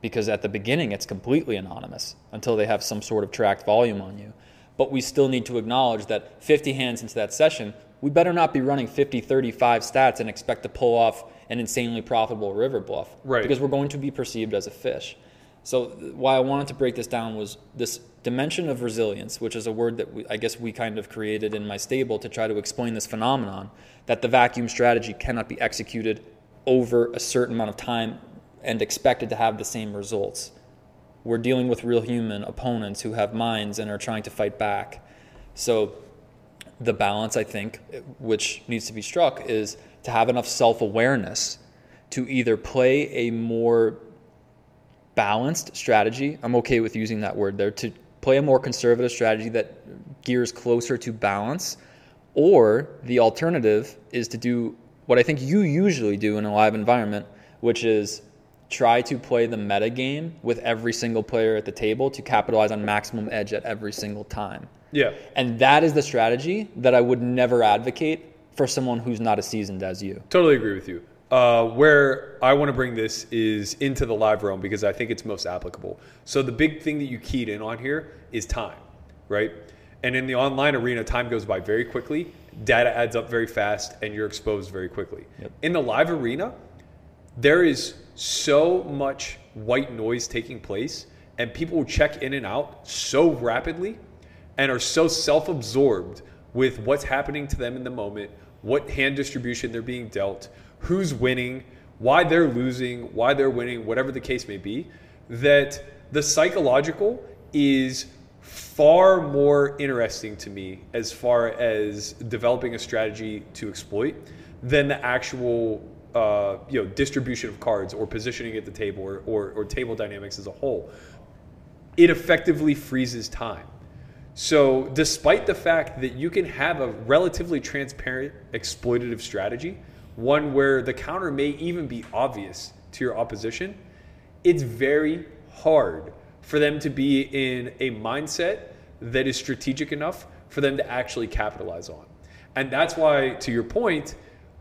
because at the beginning it's completely anonymous until they have some sort of tracked volume on you. But we still need to acknowledge that 50 hands into that session, we better not be running 50, 35 stats and expect to pull off an insanely profitable river bluff. Right. Because we're going to be perceived as a fish. So why I wanted to break this down was this dimension of resilience, which is a word that we, I guess we kind of created in my stable to try to explain this phenomenon that the vacuum strategy cannot be executed over a certain amount of time and expected to have the same results. We're dealing with real human opponents who have minds and are trying to fight back. So the balance, I think, which needs to be struck is to have enough self awareness to either play a more balanced strategy. I'm okay with using that word there to play a more conservative strategy that gears closer to balance. Or the alternative is to do what I think you usually do in a live environment, which is try to play the meta game with every single player at the table to capitalize on maximum edge at every single time. Yeah. And that is the strategy that I would never advocate for someone who's not as seasoned as you. Totally agree with you. Uh, where I want to bring this is into the live realm because I think it's most applicable. So the big thing that you keyed in on here is time, right? And in the online arena, time goes by very quickly, data adds up very fast, and you're exposed very quickly. Yep. In the live arena, there is so much white noise taking place, and people check in and out so rapidly and are so self absorbed with what's happening to them in the moment, what hand distribution they're being dealt, who's winning, why they're losing, why they're winning, whatever the case may be, that the psychological is far more interesting to me as far as developing a strategy to exploit than the actual uh, you know distribution of cards or positioning at the table or, or, or table dynamics as a whole. It effectively freezes time. So, despite the fact that you can have a relatively transparent exploitative strategy, one where the counter may even be obvious to your opposition, it's very hard for them to be in a mindset that is strategic enough for them to actually capitalize on. And that's why, to your point,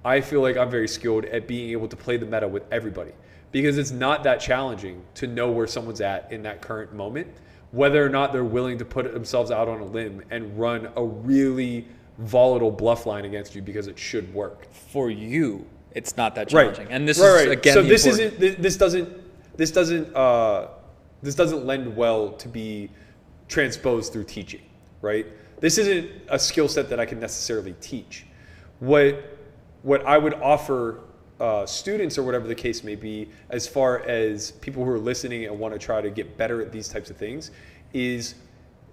I feel like I'm very skilled at being able to play the meta with everybody because it's not that challenging to know where someone's at in that current moment, whether or not they're willing to put themselves out on a limb and run a really volatile bluff line against you because it should work. For you, it's not that challenging. right. And this Right, is right. again so this important- isn't this doesn't this doesn't uh, this doesn't lend well to be transposed through teaching right this isn't a skill set that i can necessarily teach what what i would offer uh, students or whatever the case may be as far as people who are listening and want to try to get better at these types of things is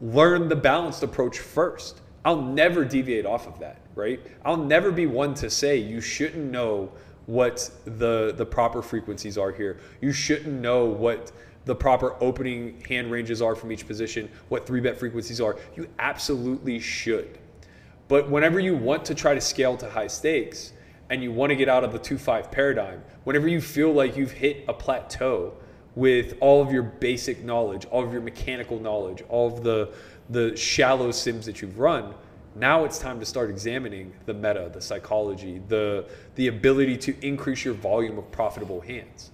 learn the balanced approach first. I'll never deviate off of that, right? I'll never be one to say you shouldn't know what the the proper frequencies are here. You shouldn't know what the proper opening hand ranges are from each position, what three bet frequencies are. You absolutely should. But whenever you want to try to scale to high stakes and you want to get out of the 2 5 paradigm, whenever you feel like you've hit a plateau with all of your basic knowledge, all of your mechanical knowledge, all of the, the shallow sims that you've run, now it's time to start examining the meta, the psychology, the, the ability to increase your volume of profitable hands.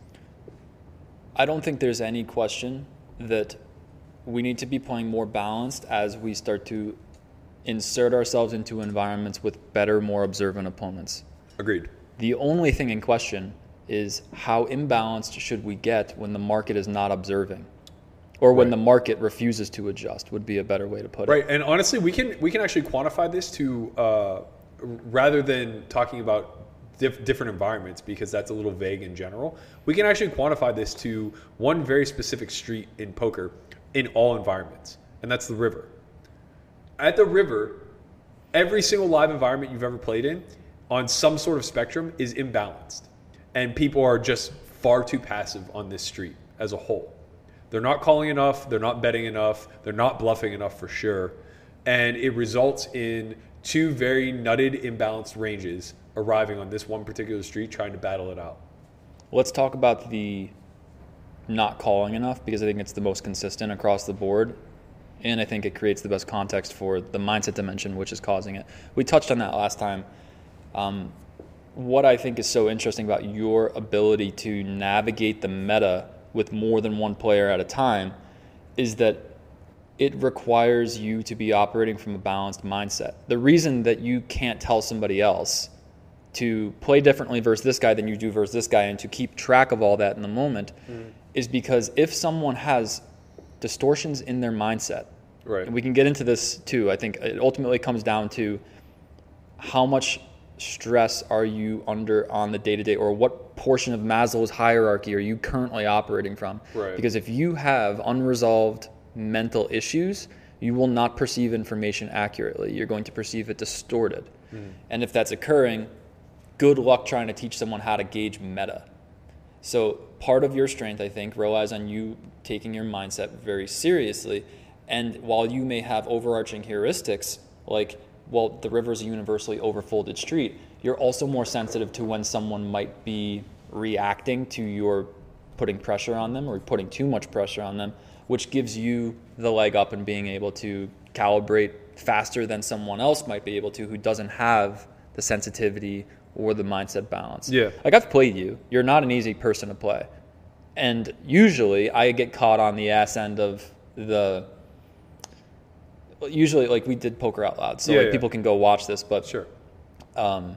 I don't think there's any question that we need to be playing more balanced as we start to insert ourselves into environments with better, more observant opponents. Agreed. The only thing in question is how imbalanced should we get when the market is not observing? Or when Right. the market refuses to adjust would be a better way to put it. Right, and honestly, we can we can actually quantify this to uh, rather than talking about diff- different environments because that's a little vague in general. We can actually quantify this to one very specific street in poker in all environments, and that's the river. At the river, every single live environment you've ever played in, on some sort of spectrum is imbalanced. And people are just far too passive on this street as a whole. They're not calling enough, they're not betting enough, they're not bluffing enough for sure. And it results in two very nutted, imbalanced ranges arriving on this one particular street trying to battle it out. Let's talk about the not calling enough because I think it's the most consistent across the board. And I think it creates the best context for the mindset dimension, which is causing it. We touched on that last time. Um, what I think is so interesting about your ability to navigate the meta with more than one player at a time is that it requires you to be operating from a balanced mindset. The reason that you can't tell somebody else to play differently versus this guy than you do versus this guy and to keep track of all that in the moment is because if someone has distortions in their mindset, Right. and we can get into this too, I think it ultimately comes down to how much stress are you under on the day to day, or what portion of Maslow's hierarchy are you currently operating from? Right. Because if you have unresolved mental issues, you will not perceive information accurately. You're going to perceive it distorted. Hmm. And if that's occurring, good luck trying to teach someone how to gauge meta. So part of your strength, I think, relies on you taking your mindset very seriously. And while you may have overarching heuristics, like, well, the river's a universally overfolded street, you're also more sensitive to when someone might be reacting to your putting pressure on them or putting too much pressure on them, which gives you the leg up in being able to calibrate faster than someone else might be able to who doesn't have the sensitivity or the mindset balance. Yeah. Like I've played you. You're not an easy person to play. And usually I get caught on the ass end of the usually like we did poker out loud. So Yeah, like yeah. people can go watch this, but Sure. um,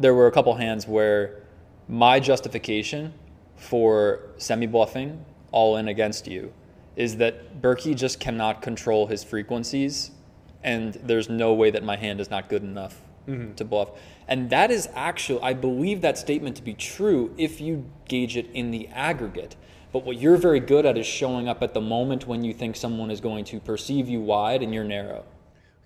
there were a couple hands where my justification for semi bluffing all in against you is that Berkey just cannot control his frequencies, and there's no way that my hand is not good enough to bluff. And that is actually, I believe that statement to be true if you gauge it in the aggregate. But what you're very good at is showing up at the moment when you think someone is going to perceive you wide and you're narrow.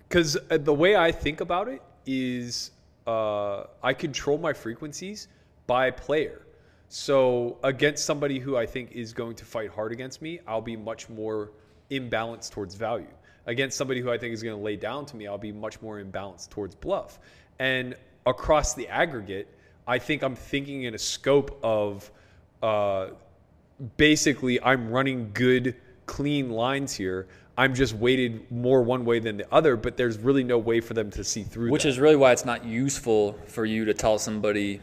Because the way I think about it is uh, I control my frequencies by player. So against somebody who I think is going to fight hard against me, I'll be much more imbalanced towards value. Against somebody who I think is going to lay down to me, I'll be much more imbalanced towards bluff. And across the aggregate, I think I'm thinking in a scope of uh, basically I'm running good, clean lines here. I'm just weighted more one way than the other, but there's really no way for them to see through. Which that. is really why it's not useful for you to tell somebody,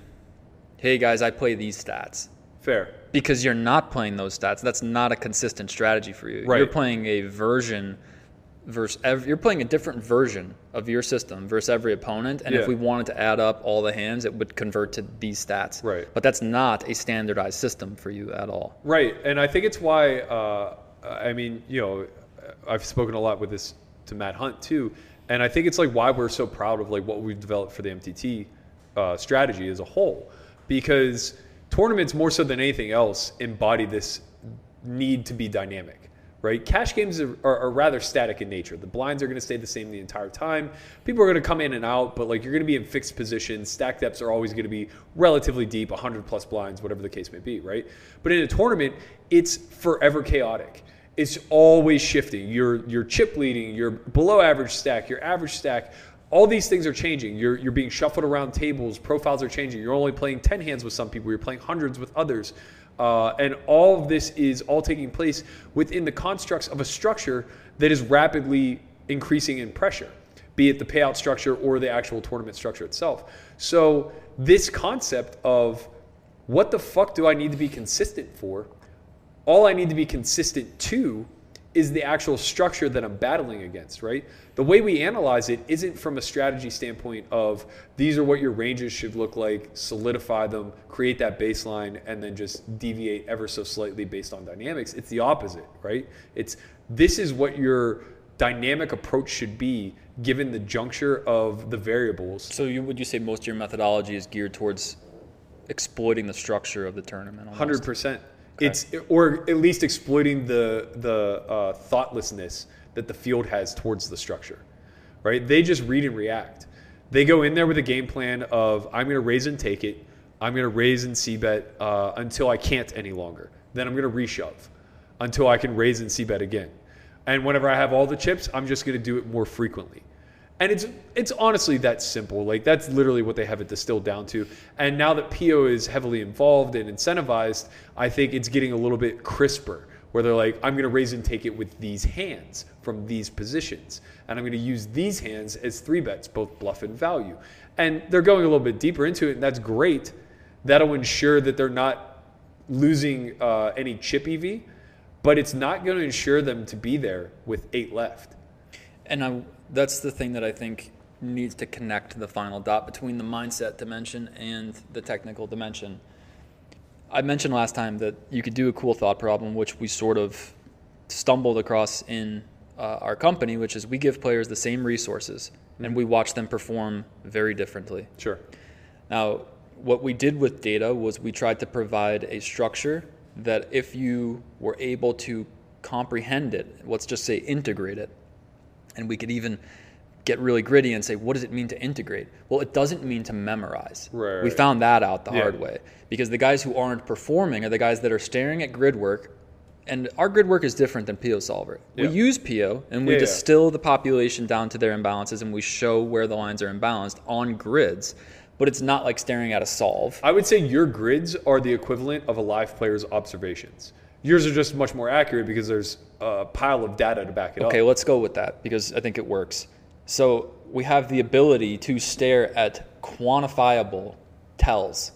hey guys, I play these stats. fair. Because you're not playing those stats. That's not a consistent strategy for you. Right. You're playing a version versus ev- you're playing a different version of your system versus every opponent. And Yeah. if we wanted to add up all the hands, it would convert to these stats. Right. But that's not a standardized system for you at all. Right, and I think it's why. Uh, I mean, you know, I've spoken a lot with this to Matt Hunt too, and I think it's like why we're so proud of like what we've developed for the MTT uh, strategy as a whole, because tournaments more so than anything else embody this need to be dynamic. Right, cash games are, are, are rather static in nature. The blinds are going to stay the same the entire time. People are going to come in and out, but like you're going to be in fixed positions. Stack depths are always going to be relatively deep, 100 plus blinds, whatever the case may be. Right, but in a tournament, it's forever chaotic it's always shifting. You're you're chip leading, you're below average stack, your average stack. All these things are changing. You're you're being shuffled around tables. Profiles are changing. You're only playing ten hands with some people. You're playing hundreds with others, uh, and all of this is all taking place within the constructs of a structure that is rapidly increasing in pressure, be it the payout structure or the actual tournament structure itself. So this concept of what the fuck do I need to be consistent for? all I need to be consistent to is the actual structure that I'm battling against, right? The way we analyze it isn't from a strategy standpoint of these are what your ranges should look like, solidify them, create that baseline, and then just deviate ever so slightly based on dynamics. It's the opposite, right? It's this is what your dynamic approach should be given the juncture of the variables. So you, would you say most of your methodology is geared towards exploiting the structure of the tournament? Hundred percent. It's or at least exploiting the the uh, thoughtlessness that the field has towards the structure, right? They just read and react. They go in there with a game plan of I'm going to raise and take it. I'm going to raise and c bet uh, until I can't any longer. Then I'm going to reshove until I can raise and c bet again. And whenever I have all the chips, I'm just going to do it more frequently. And it's it's honestly that simple. Like that's literally what they have it distilled down to. And now that Pio is heavily involved and incentivized, I think it's getting a little bit crisper. Where they're like, I'm going to raise and take it with these hands from these positions, and I'm going to use these hands as three bets, both bluff and value. And they're going a little bit deeper into it, and that's great. That'll ensure that they're not losing uh, any chip EV, but it's not going to ensure them to be there with eight left. And I, that's the thing that I think needs to connect the final dot between the mindset dimension and the technical dimension. I mentioned last time that you could do a cool thought problem, which we sort of stumbled across in uh, our company, which is we give players the same resources and we watch them perform very differently. Sure. Now, what we did with data was we tried to provide a structure that if you were able to comprehend it, let's just say integrate it, and we could even get really gritty and say, what does it mean to integrate? Well, it doesn't mean to memorize. Right, We found that out the Yeah. hard way because the guys who aren't performing are the guys that are staring at grid work. And our grid work is different than Pio Solver. Yeah. We use Pio and we Yeah, distill the population down to their imbalances and we show where the lines are imbalanced on grids, but it's not like staring at a solve. I would say your grids are the equivalent of a live player's observations. Yours are just much more accurate because there's a pile of data to back it Okay, up. Okay, let's go with that because I think it works. So we have the ability to stare at quantifiable tells.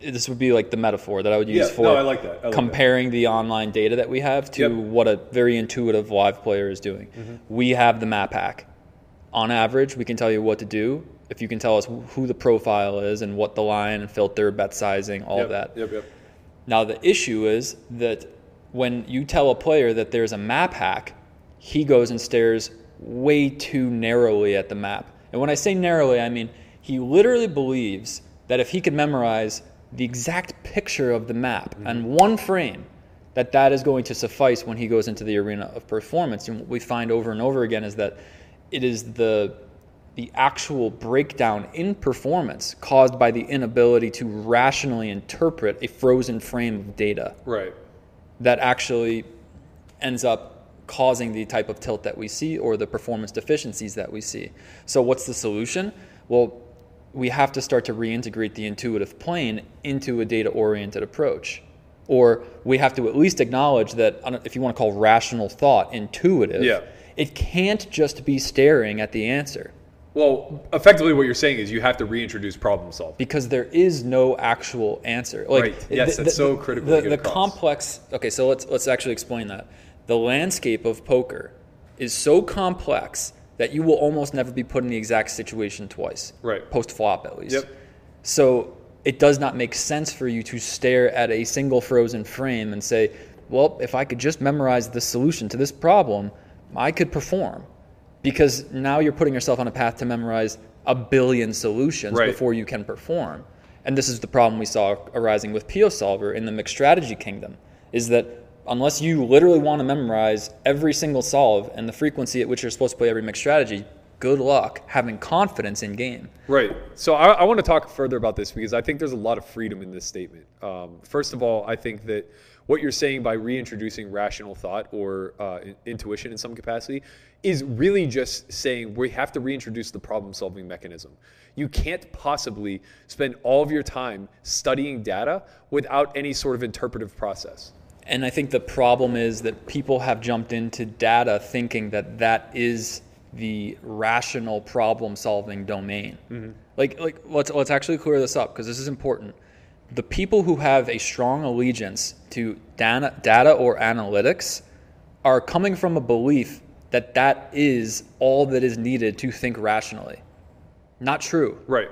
This would be like the metaphor that I would use Yeah, for no, I like that. I like comparing the online data that we have to Yep. Mm-hmm. what a very intuitive live player is doing. We have the map hack. On average, we can tell you what to do. If you can tell us who the profile is and what the line filter, bet sizing, all Yep, of that. Yep, yep. Now, the issue is that when you tell a player that there's a map hack, he goes and stares way too narrowly at the map. And when I say narrowly, I mean he literally believes that if he could memorize the exact picture of the map mm-hmm. and one frame, that that is going to suffice when he goes into the arena of performance. And what we find over and over again is that it is the the actual breakdown in performance caused by the inability to rationally interpret a frozen frame of data Right. that actually ends up causing the type of tilt that we see or the performance deficiencies that we see. So, what's the solution? Well, we have to start to reintegrate the intuitive plane into a data oriented approach. Or we have to at least acknowledge that, if you want to call rational thought intuitive, Yeah. it can't just be staring at the answer. Well, effectively, what you're saying is you have to reintroduce problem solving. because there is no actual answer. Like, Right. Yes, that's so critical The, the complex. Okay, so let's let's actually explain that. The landscape of poker is so complex that you will almost never be put in the exact situation twice. Right. Post flop, at least. Yep. So it does not make sense for you to stare at a single frozen frame and say, "Well, if I could just memorize the solution to this problem, I could perform." Because now you're putting yourself on a path to memorize a billion solutions Right. before you can perform. And this is the problem we saw arising with Pio Solver in the mixed strategy kingdom is that unless you literally want to memorize every single solve and the frequency at which you're supposed to play every mixed strategy, good luck having confidence in game. Right. So I, I want to talk further about this because I think there's a lot of freedom in this statement. Um, first of all, I think that what you're saying by reintroducing rational thought or uh, in- intuition in some capacity is really just saying we have to reintroduce the problem solving mechanism. You can't possibly spend all of your time studying data without any sort of interpretive process. And I think the problem is that people have jumped into data thinking that that is the rational problem solving domain. Like, like let's let's actually clear this up because this is important. The people who have a strong allegiance to data, data or analytics are coming from a belief that that is all that is needed to think rationally. Not true. Right.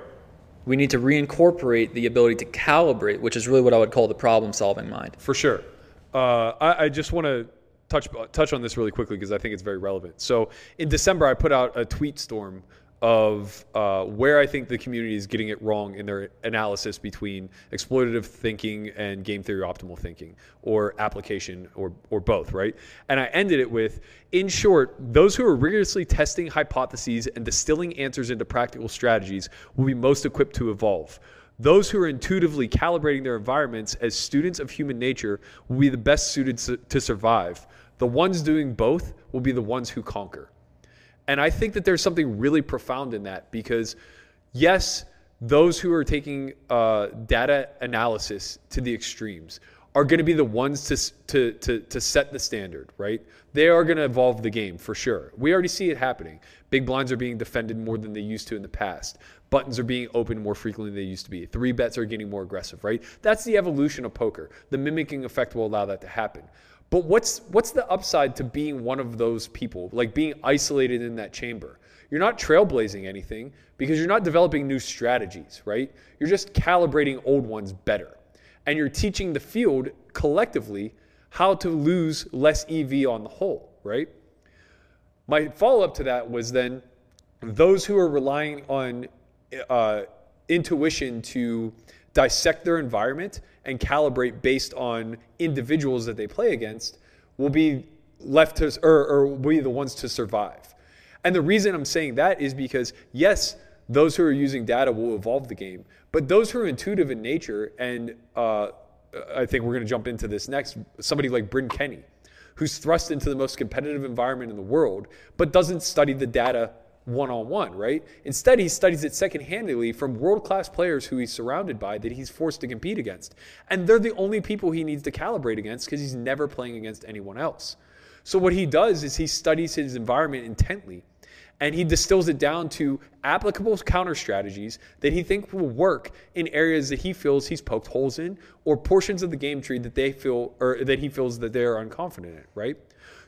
We need to reincorporate the ability to calibrate, which is really what I would call the problem solving mind. For sure. Uh, I, I just want to touch touch on this really quickly because I think it's very relevant. So in December, I put out a tweet storm of uh, where I think the community is getting it wrong in their analysis between exploitative thinking and game theory optimal thinking, or application, or or both, right? And I ended it with, in short, those who are rigorously testing hypotheses and distilling answers into practical strategies will be most equipped to evolve. Those who are intuitively calibrating their environments as students of human nature will be the best suited su- to survive. The ones doing both will be the ones who conquer. And I think that there's something really profound in that because, yes, those who are taking uh, data analysis to the extremes are going to be the ones to, to, to, to set the standard, right? They are going to evolve the game for sure. We already see it happening. Big blinds are being defended more than they used to in the past. Buttons are being opened more frequently than they used to be. Three bets are getting more aggressive, right? That's the evolution of poker. The mimicking effect will allow that to happen. But what's what's the upside to being one of those people, like being isolated in that chamber? You're not trailblazing anything because you're not developing new strategies, right? You're just calibrating old ones better. And you're teaching the field collectively how to lose less EV on the whole, right? My follow up to that was then those who are relying on uh, intuition to dissect their environment and calibrate based on individuals that they play against will be left to or, or will be the ones to survive. And the reason I'm saying that is because yes, those who are using data will evolve the game, but those who are intuitive in nature, and uh, I think we're going to jump into this next, somebody like Bryn Kenney, who's thrust into the most competitive environment in the world, but doesn't study the data one on one, right? Instead, he studies it secondhandedly from world class players who he's surrounded by that he's forced to compete against. And they're the only people he needs to calibrate against because he's never playing against anyone else. So, what he does is he studies his environment intently and he distills it down to applicable counter strategies that he thinks will work in areas that he feels he's poked holes in or portions of the game tree that they feel or that he feels that they're unconfident in, right?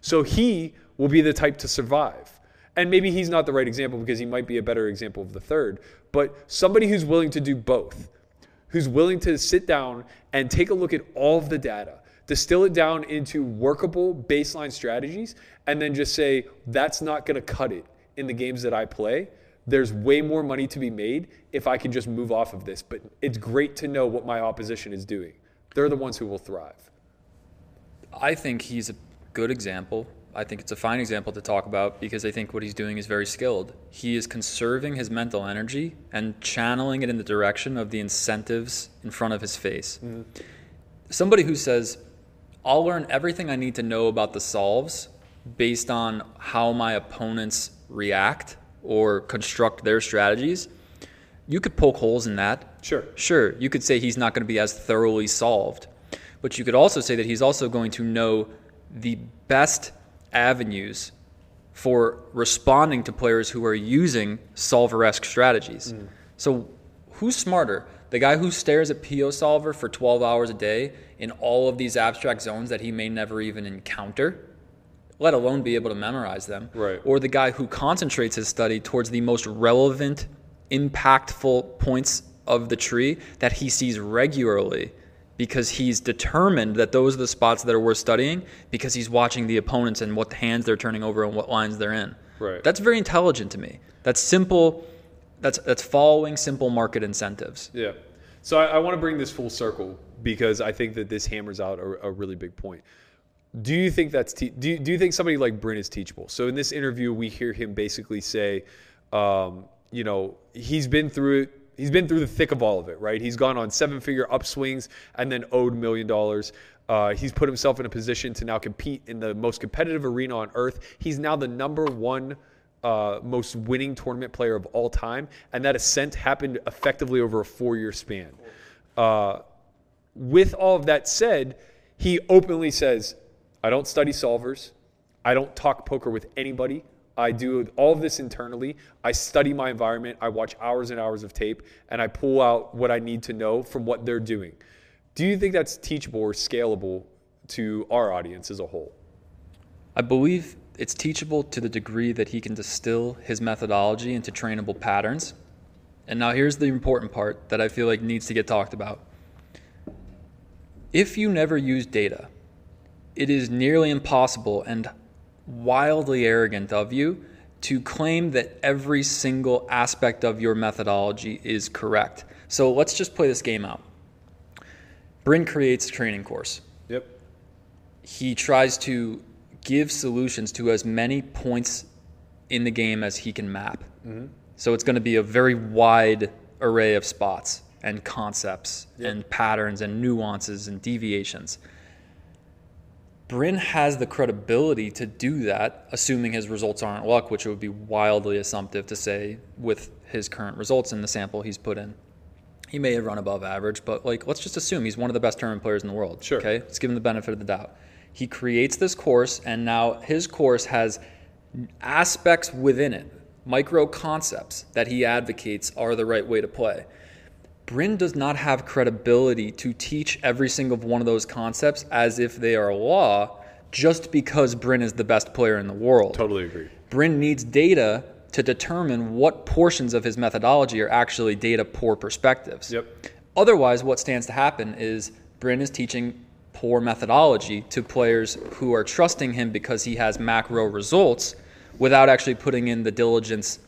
So he will be the type to survive. And maybe he's not the right example because he might be a better example of the third, but somebody who's willing to do both, who's willing to sit down and take a look at all of the data, distill it down into workable baseline strategies, and then just say, that's not going to cut it in the games that I play. There's way more money to be made if I can just move off of this. But it's great to know what my opposition is doing. They're the ones who will thrive. I think he's a good example. I think it's a fine example to talk about because I think what he's doing is very skilled. He is conserving his mental energy and channeling it in the direction of the incentives in front of his face. Mm-hmm. Somebody who says, I'll learn everything I need to know about the solves based on how my opponents react or construct their strategies. You could poke holes in that. Sure. Sure, you could say he's not going to be as thoroughly solved, but you could also say that he's also going to know the best avenues for responding to players who are using solver-esque strategies. Mm. So, who's smarter? The guy who stares at Pio Solver for 12 hours a day in all of these abstract zones that he may never even encounter, let alone be able to memorize them. Right. Or the guy who concentrates his study towards the most relevant, impactful points of the tree that he sees regularly because he's determined that those are the spots that are worth studying because he's watching the opponents and what hands they're turning over and what lines they're in. Right. That's very intelligent to me. That's simple. That's that's following simple market incentives. Yeah. So I, I want to bring this full circle because I think that this hammers out a, a really big point. Do you think that's te- do you, do you think somebody like Bryn is teachable? So in this interview, we hear him basically say, um, you know, he's been through it. He's been through the thick of all of it, right? He's gone on seven-figure upswings and then owed million dollars. Uh, he's put himself in a position to now compete in the most competitive arena on earth. He's now the number one uh, most winning tournament player of all time, and that ascent happened effectively over a four-year span. Uh, with all of that said, he openly says, I don't study solvers. I don't talk poker with anybody. I do all of this internally. I study my environment. I watch hours and hours of tape, and I pull out what I need to know from what they're doing. Do you think that's teachable or scalable to our audience as a whole? I believe it's teachable to the degree that he can distill his methodology into trainable patterns. And now here's the important part that I feel like needs to get talked about. If you never use data, it is nearly impossible and wildly arrogant of you to claim that every single aspect of your methodology is correct. So let's just play this game out. Bryn creates a training course. Yep. He tries to give solutions to as many points in the game as he can map. Mm-hmm. So it's going to be a very wide array of spots and concepts and patterns and nuances and deviations. Bryn has the credibility to do that, assuming his results aren't luck, which it would be wildly assumptive to say with his current results in the sample he's put in. He may have run above average, but like let's just assume he's one of the best tournament players in the world. Sure. Okay, let's give him the benefit of the doubt. He creates this course, and now his course has aspects within it, micro concepts that he advocates are the right way to play. Bryn does not have credibility to teach every single one of those concepts as if they are law just because Bryn is the best player in the world. Totally agree. Bryn needs data to determine what portions of his methodology are actually data poor perspectives. Yep. Otherwise, what stands to happen is Bryn is teaching poor methodology to players who are trusting him because he has macro results without actually putting in the diligence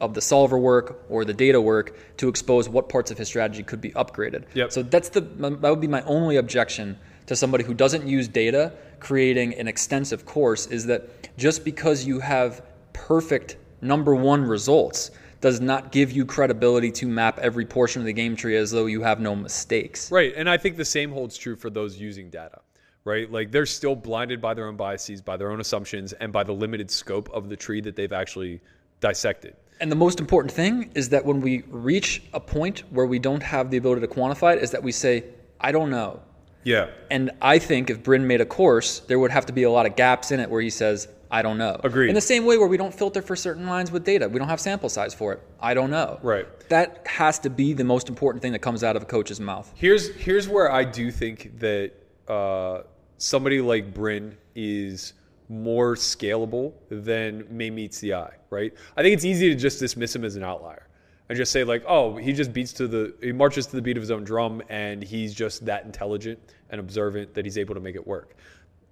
of the solver work or the data work to expose what parts of his strategy could be upgraded. Yep. So that's the that would be my only objection to somebody who doesn't use data creating an extensive course is that just because you have perfect number 1 results does not give you credibility to map every portion of the game tree as though you have no mistakes. Right. And I think the same holds true for those using data, right? Like they're still blinded by their own biases, by their own assumptions, and by the limited scope of the tree that they've actually dissected. And the most important thing is that when we reach a point where we don't have the ability to quantify it, is that we say, I don't know. Yeah. And I think if Bryn made a course, there would have to be a lot of gaps in it where he says, I don't know. Agreed. In the same way where we don't filter for certain lines with data, we don't have sample size for it. I don't know. Right. That has to be the most important thing that comes out of a coach's mouth. Here's here's where I do think that uh, somebody like Bryn is more scalable than may meets the eye, right? I think it's easy to just dismiss him as an outlier and just say like, oh, he just beats to the he marches to the beat of his own drum and he's just that intelligent and observant that he's able to make it work.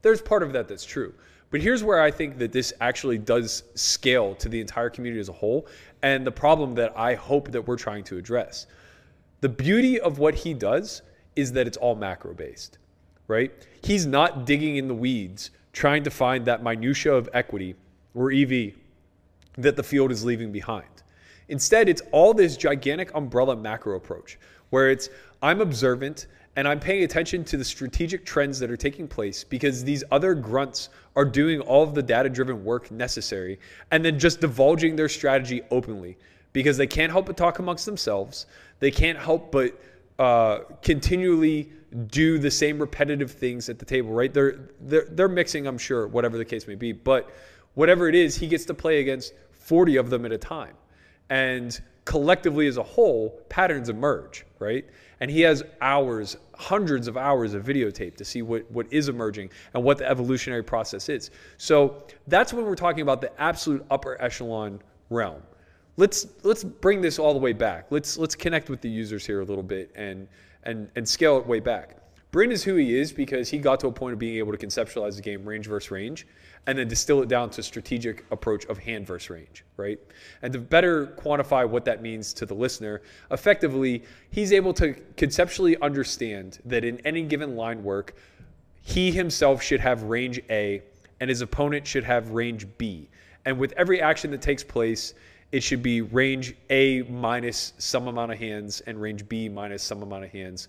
There's part of that that's true. But here's where I think that this actually does scale to the entire community as a whole and the problem that I hope that we're trying to address. The beauty of what he does is that it's all macro based, right? He's not digging in the weeds trying to find that minutia of equity or EV that the field is leaving behind. Instead, it's all this gigantic umbrella macro approach where it's I'm observant and I'm paying attention to the strategic trends that are taking place because these other grunts are doing all of the data driven work necessary and then just divulging their strategy openly because they can't help but talk amongst themselves. They can't help but uh, continually do the same repetitive things at the table, right? They're, they're, they're mixing, I'm sure, whatever the case may be. But whatever it is, he gets to play against 40 of them at a time. And collectively as a whole, patterns emerge, right? And he has hours, hundreds of hours of videotape to see what, what is emerging and what the evolutionary process is. So that's when we're talking about the absolute upper echelon realm. Let's let's bring this all the way back. Let's let's connect with the users here a little bit and and and scale it way back. Bryn is who he is because he got to a point of being able to conceptualize the game range versus range and then distill it down to strategic approach of hand versus range, right? And to better quantify what that means to the listener, effectively, he's able to conceptually understand that in any given line work, he himself should have range A and his opponent should have range B. And with every action that takes place, it should be range A minus some amount of hands and range B minus some amount of hands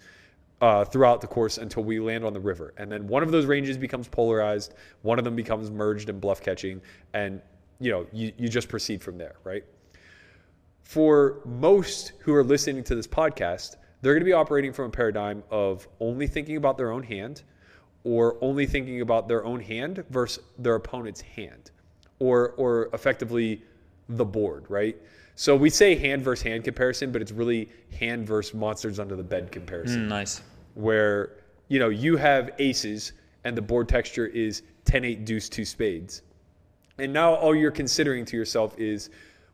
uh, throughout the course until we land on the river. And then one of those ranges becomes polarized, one of them becomes merged and bluff catching, and you know, you, you just proceed from there, right? For most who are listening to this podcast, they're going to be operating from a paradigm of only thinking about their own hand or only thinking about their own hand versus their opponent's hand or or effectively the board, right? So we say hand versus hand comparison, but it's really hand versus monsters under the bed comparison mm, Nice. where you know you have aces and the board texture is 10 8 deuce 2 spades and now all you're considering to yourself is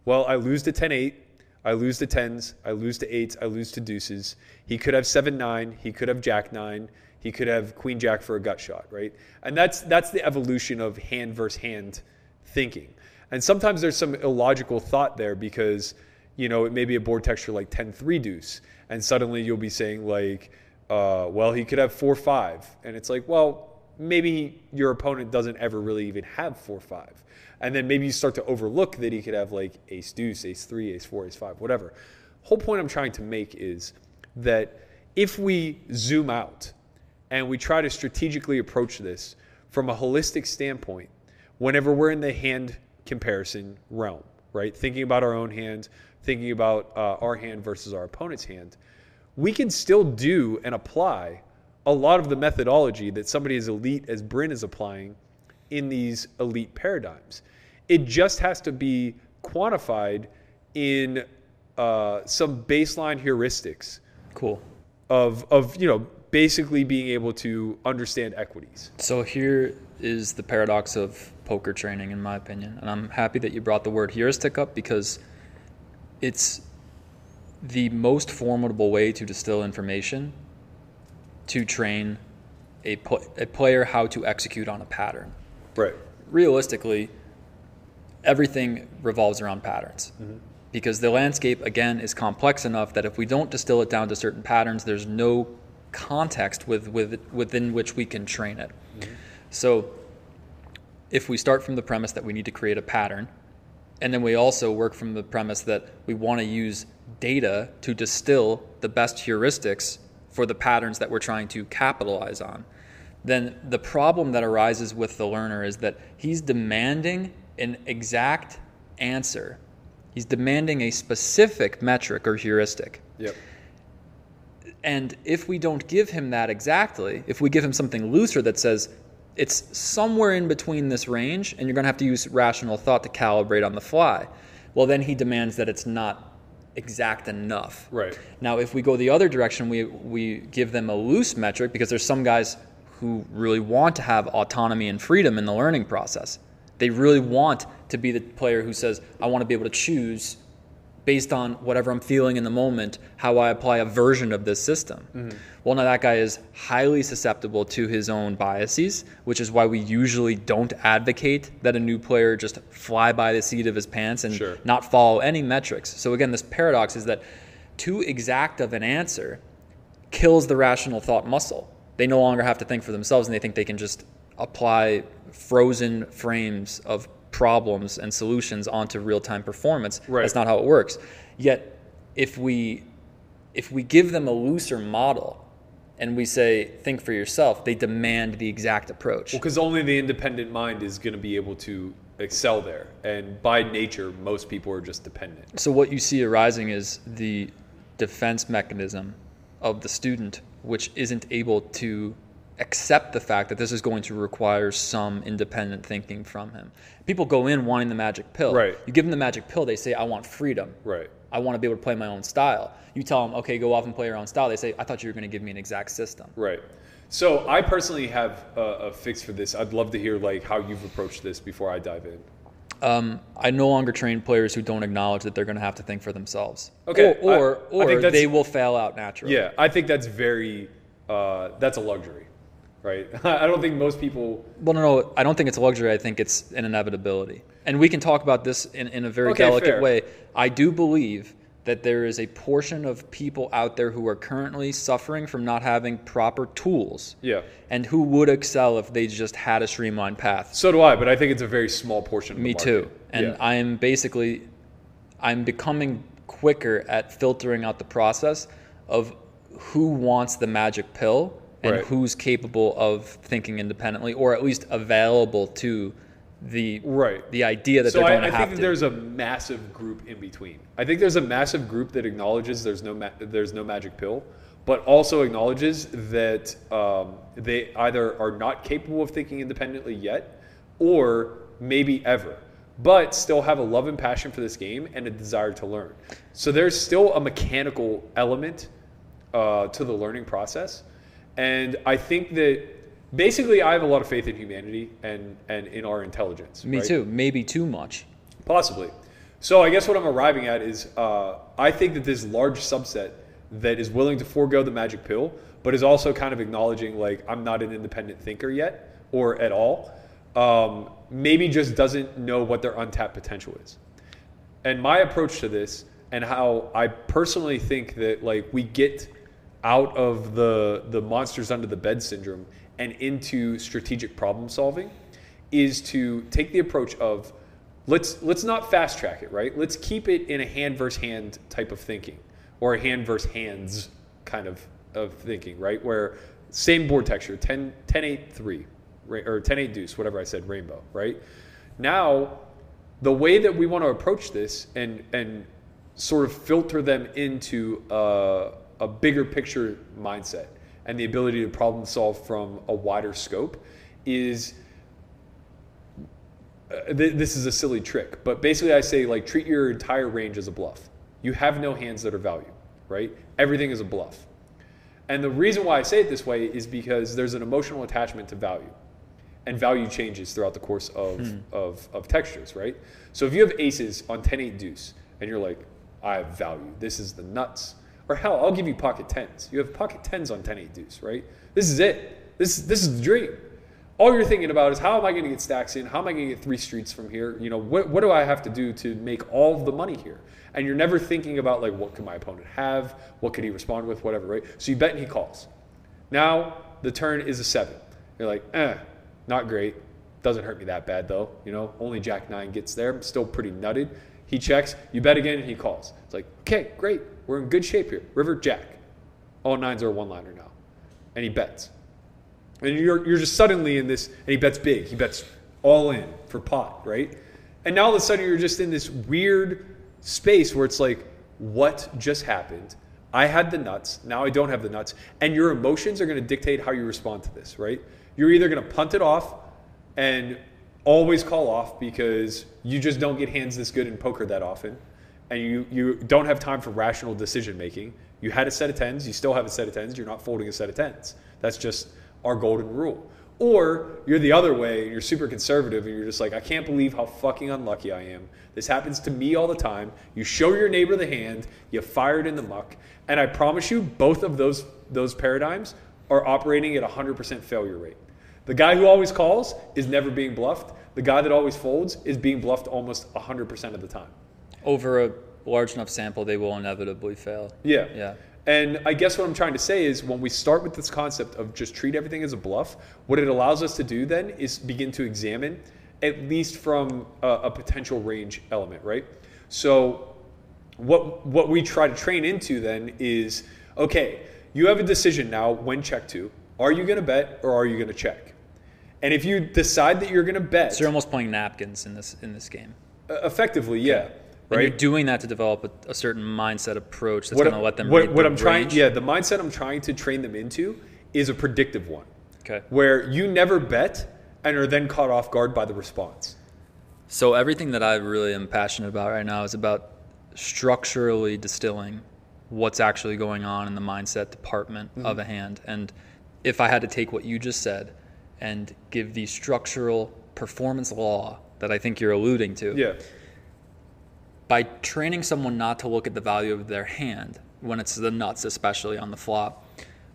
well i lose to 10 8 i lose to 10s i lose to 8s i lose to deuces he could have 7 9 he could have jack 9 he could have queen jack for a gut shot right and that's that's the evolution of hand versus hand thinking. And sometimes there's some illogical thought there because, you know, it may be a board texture like 10 3 deuce. And suddenly you'll be saying, like, uh, well, he could have 4 5. And it's like, well, maybe your opponent doesn't ever really even have 4 5. And then maybe you start to overlook that he could have like ace deuce, ace 3, ace 4, ace 5, whatever. Whole point I'm trying to make is that if we zoom out and we try to strategically approach this from a holistic standpoint, whenever we're in the hand comparison realm, right? Thinking about our own hand, thinking about uh, our hand versus our opponent's hand, we can still do and apply a lot of the methodology that somebody as elite as Bryn is applying in these elite paradigms. It just has to be quantified in uh, some baseline heuristics Cool. of of you know basically being able to understand equities. So here is the paradox of poker training, in my opinion, and I'm happy that you brought the word heuristic up because it's the most formidable way to distill information to train a, pl- a player how to execute on a pattern. Right. Realistically, everything revolves around patterns. Mm-hmm. Because the landscape, again, is complex enough that if we don't distill it down to certain patterns, there's no context with, with, within which we can train it. Mm-hmm. So, if we start from the premise that we need to create a pattern, and then we also work from the premise that we want to use data to distill the best heuristics for the patterns that we're trying to capitalize on, then the problem that arises with the learner is that he's demanding an exact answer. He's demanding a specific metric or heuristic. Yep. And if we don't give him that exactly, if we give him something looser that says it's somewhere in between this range and you're going to have to use rational thought to calibrate on the fly, well, then he demands that it's not exact enough. Right. Now, if we go the other direction, we, we give them a loose metric because there's some guys who really want to have autonomy and freedom in the learning process. They really want to be the player who says, I want to be able to choose based on whatever I'm feeling in the moment, how I apply a version of this system. Mm-hmm. Well, now that guy is highly susceptible to his own biases, which is why we usually don't advocate that a new player just fly by the seat of his pants and Sure. not follow any metrics. So, again, this paradox is that too exact of an answer kills the rational thought muscle. They no longer have to think for themselves and they think they can just apply frozen frames of problems and solutions onto real-time performance. Right. That's not how it works. Yet if we if we give them a looser model and we say think for yourself, they demand the exact approach. Because only the independent mind is going to be able to excel there, and by nature, most people are just dependent. So what you see arising is the defense mechanism of the student, which isn't able to accept the fact that this is going to require some independent thinking from him. People go in wanting the magic pill. Right. You give them the magic pill, they say, I want freedom. Right. I want to be able to play my own style. You tell them, okay, go off and play your own style. They say, I thought you were going to give me an exact system. Right. So I personally have a, a fix for this. I'd love to hear like how you've approached this before I dive in. Um, I no longer train players who don't acknowledge that they're going to have to think for themselves. Okay, Or, or, I- I or they will fail out naturally. Yeah, I think that's very uh, that's a luxury, right? [laughs] I don't think most people. Well, no, no, I don't think it's a luxury. I think it's an inevitability. And we can talk about this in, in a very Okay, delicate fair. way. I do believe that there is a portion of people out there who are currently suffering from not having proper tools. Yeah. And who would excel if they just had a streamlined path. So do I, but I think it's a very small portion. Of Me too. And Yeah. I'm basically I'm becoming quicker at filtering out the process of who wants the magic pill and Right. who's capable of thinking independently or at least available to the Right. the idea that so they're I, going to I have think to. there's a massive group in between. I think there's a massive group that acknowledges there's no ma- there's no magic pill, but also acknowledges that um, they either are not capable of thinking independently yet, or maybe ever, but still have a love and passion for this game and a desire to learn. So there's still a mechanical element uh, to the learning process, and I think that. Basically, I have a lot of faith in humanity and, and in our intelligence. Me right? too. Maybe too much. Possibly. So I guess what I'm arriving at is uh, I think that this large subset that is willing to forego the magic pill, but is also kind of acknowledging like I'm not an independent thinker yet or at all. um, maybe just doesn't know what their untapped potential is. And my approach to this, and how I personally think that like we get out of the the monsters under the bed syndrome and into strategic problem solving, is to take the approach of let's let's not fast track it, right? Let's keep it in a hand versus hand type of thinking, or a hand versus hands kind of of thinking, right? Where same board texture, 10, 10 8 3, or 10 8 deuce, whatever I said, rainbow, right? Now, the way that we want to approach this and and sort of filter them into a, a bigger picture mindset and the ability to problem solve from a wider scope is uh, th- this is a silly trick, but basically I say like treat your entire range as a bluff. You have no hands that are value, right? Everything is a bluff. And the reason why I say it this way is because there's an emotional attachment to value. And value changes throughout the course of, of, of textures, right? So if you have aces on 10 8 deuce and you're like, I have value, this is the nuts. Or hell, I'll give you pocket tens. You have pocket tens on 10 8 deuce, right? This is it. This, this is the dream all you're thinking about is how am I going to get stacks in? How am I going to get three streets from here? You know, what, what do I have to do to make all the money here? And you're never thinking about like what could my opponent have? What could he respond with? Whatever, right? So you bet and he calls. Now the turn is a seven. You're like, eh, not great. Doesn't hurt me that bad though. You know, only Jack nine gets there. I'm still pretty nutted. He checks. You bet again and he calls. It's like, okay, great. We're in good shape here. River Jack. All nines are a one liner now. And he bets. And you're, you're just suddenly in this, and he bets big. He bets all in for pot, right? And now all of a sudden you're just in this weird space where it's like, what just happened? I had the nuts. Now I don't have the nuts. And your emotions are going to dictate how you respond to this, right? You're either going to punt it off and always call off because you just don't get hands this good in poker that often. And you, you don't have time for rational decision making. You had a set of tens, you still have a set of tens, you're not folding a set of tens. That's just our golden rule. Or you're the other way and you're super conservative and you're just like, I can't believe how fucking unlucky I am. This happens to me all the time. You show your neighbor the hand, you fire it in the muck, and I promise you, both of those those paradigms are operating at a 100% failure rate. The guy who always calls is never being bluffed. The guy that always folds is being bluffed almost 100% of the time. Over a large enough sample, they will inevitably fail. Yeah. Yeah. And I guess what I'm trying to say is when we start with this concept of just treat everything as a bluff, what it allows us to do then is begin to examine, at least from a, a potential range element, right? So what what we try to train into then is okay, you have a decision now when check to. Are you going to bet or are you going to check? And if you decide that you're going to bet, So you're almost playing napkins in this in this game. uh, effectively, yeah, And right. you're doing that to develop a, a certain mindset approach that's going to let them what, what I'm trying, yeah, the mindset I'm trying to train them into is a predictive one. Okay. where you never bet and are then caught off guard by the response. So everything that I really am passionate about right now is about structurally distilling what's actually going on in the mindset department Mm-hmm. of a hand. And if I had to take what you just said and give the structural performance law that I think you're alluding to, Yeah, by training someone not to look at the value of their hand when it's the nuts, especially on the flop,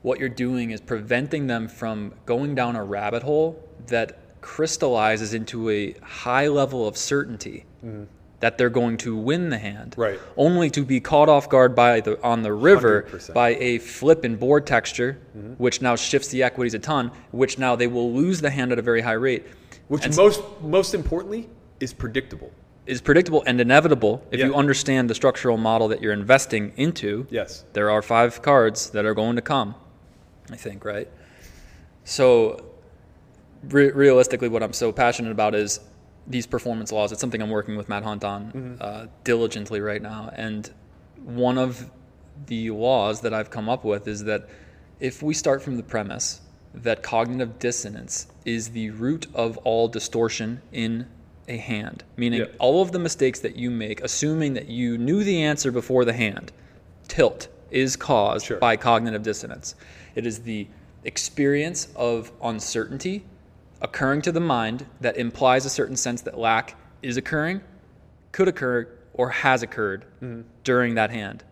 what you're doing is preventing them from going down a rabbit hole that crystallizes into a high level of certainty mm-hmm. That they're going to win the hand. Right. only to be caught off guard by the on the river 100%. by a flip in board texture, Mm-hmm. which now shifts the equities a ton, which now they will lose the hand at a very high rate. which And most most importantly is predictable. is predictable and inevitable if Yeah. you understand the structural model that you're investing into. Yes. There are five cards that are going to come, I think, right? So, re- realistically, what I'm so passionate about is these performance laws. It's something I'm working with Matt Hunt on uh, diligently right now. And one of the laws that I've come up with is that if we start from the premise that cognitive dissonance is the root of all distortion in a hand, meaning all of the mistakes that you make, assuming that you knew the answer before the hand, tilt is caused Sure. by cognitive dissonance. It is the experience of uncertainty occurring to the mind that implies a certain sense that lack is occurring, could occur, or has occurred during that hand.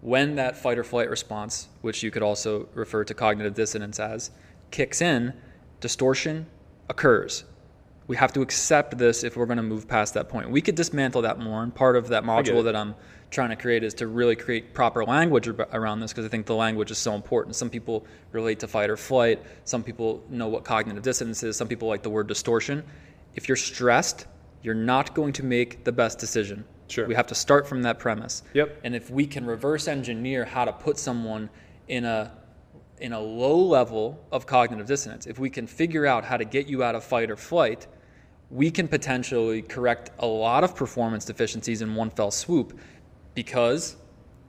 When that fight or flight response, which you could also refer to cognitive dissonance as, kicks in, distortion occurs. We have to accept this if we're going to move past that point. We could dismantle that more, and part of that module that I'm trying to create is to really create proper language around this because I think the language is so important. Some people relate to fight or flight. Some people know what cognitive dissonance is. Some people like the word distortion. If you're stressed, you're not going to make the best decision. Sure. We have to start from that premise. Yep. And if we can reverse engineer how to put someone in a in a low level of cognitive dissonance, if we can figure out how to get you out of fight or flight, we can potentially correct a lot of performance deficiencies in one fell swoop because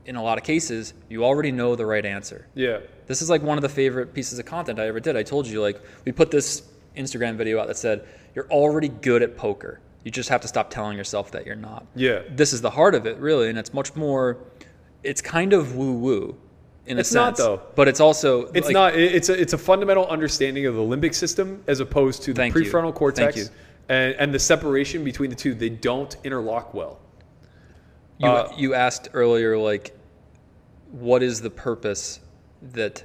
in a lot of cases you already know the right answer. Yeah. This is like one of the favorite pieces of content I ever did. I told you, like, we put this Instagram video out that said, You're already good at poker. You just have to stop telling yourself that you're not. Yeah. This is the heart of it, really. And it's much more, it's kind of woo woo in It's a not, sense. though. But it's also, It's like, not. It's a it's a fundamental understanding of the limbic system as opposed to the Thank you. prefrontal cortex and and the separation between the two. They don't interlock well. You, Uh, you asked earlier, like, what is the purpose that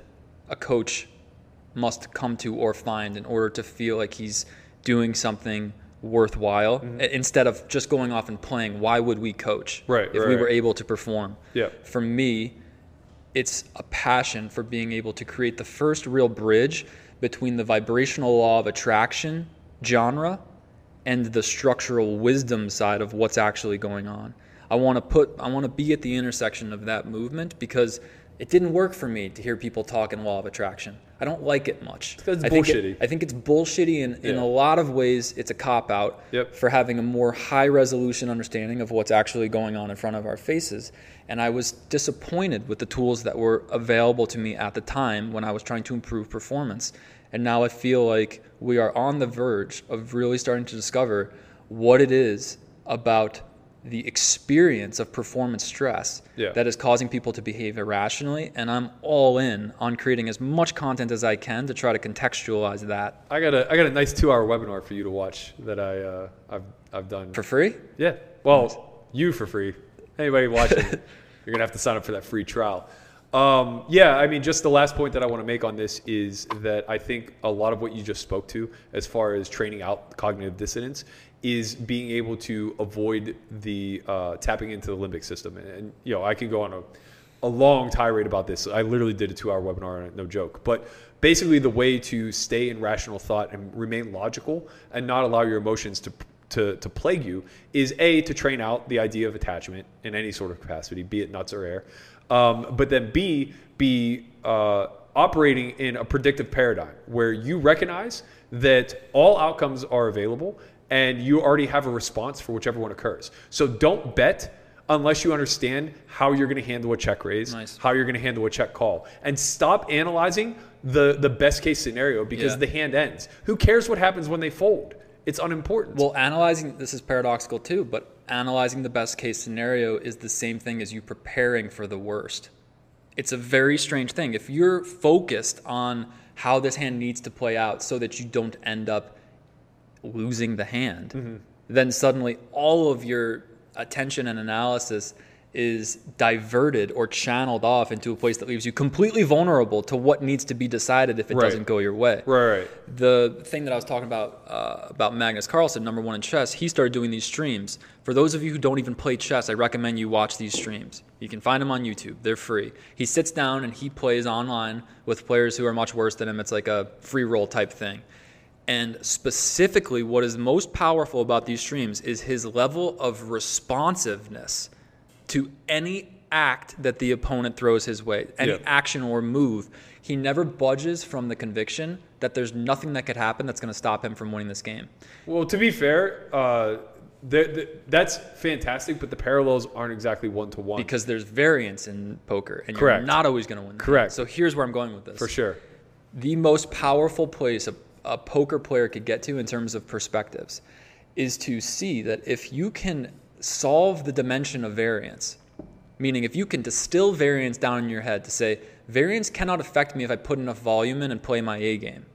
a coach must come to or find in order to feel like he's doing something worthwhile Mm-hmm. Instead of just going off and playing? Why would we coach Right, if right, we were right. able to perform? Yeah. For me, it's a passion for being able to create the first real bridge between the vibrational law of attraction genre and the structural wisdom side of what's actually going on. I want to put I want to be at the intersection of that movement because it didn't work for me to hear people talk in law of attraction. I don't like it much. it's I think it- I think it's bullshitty in, in a lot of ways it's a cop out Yep. for having a more high resolution understanding of what's actually going on in front of our faces. And I was disappointed with the tools that were available to me at the time when I was trying to improve performance. And now I feel like we are on the verge of really starting to discover what it is about the experience of performance stress Yeah. that is causing people to behave irrationally. And I'm all in on creating as much content as I can to try to contextualize that I got a I got a nice two hour webinar for you to watch that I uh, I've I've done. for free. yeah. Well, you for free. Anybody watching, [laughs] you're gonna have to sign up for that free trial. Um, yeah, I mean, just the last point that I want to make on this is that I think a lot of what you just spoke to, as far as training out cognitive dissonance, is being able to avoid the uh, tapping into the limbic system. And, and you know, I could go on a, a long tirade about this. I literally did a two-hour webinar no joke. But basically, the way to stay in rational thought and remain logical and not allow your emotions to to, to plague you is a to train out the idea of attachment in any sort of capacity, be it nuts or air, um, but then b be uh, operating in a predictive paradigm where you recognize that all outcomes are available and you already have a response for whichever one occurs. So don't bet unless you understand how you're going to handle a check raise, Nice. how you're going to handle a check call, and stop analyzing the the best case scenario because Yeah. the hand ends. Who cares what happens when they fold? It's unimportant. Well, analyzing this is paradoxical too, but analyzing the best case scenario is the same thing as you preparing for the worst. It's a very strange thing. If you're focused on how this hand needs to play out so that you don't end up losing the hand, Mm-hmm. then suddenly all of your attention and analysis is diverted or channeled off into a place that leaves you completely vulnerable to what needs to be decided if it Right. doesn't go your way right, right. the thing that I was talking about uh, about Magnus Carlsen, number one in chess, he started doing these streams. For those of you who don't even play chess, I recommend you watch these streams. You can find them on YouTube; they're free. He sits down and he plays online with players who are much worse than him. It's like a free roll type thing. And specifically, what is most powerful about these streams is his level of responsiveness to any act that the opponent throws his way, any Yeah. action or move. He never budges from the conviction that there's nothing that could happen that's going to stop him from winning this game. Well, to be fair, uh, the, the, that's fantastic, but the parallels aren't exactly one to one. Because there's variance in poker, and Correct. you're not always going to win. the game. Correct. So here's where I'm going with this. for sure. the most powerful place a, a poker player could get to in terms of perspectives is to see that if you can solve the dimension of variance, meaning if you can distill variance down in your head to say, variance cannot affect me if I put enough volume in and play my A game,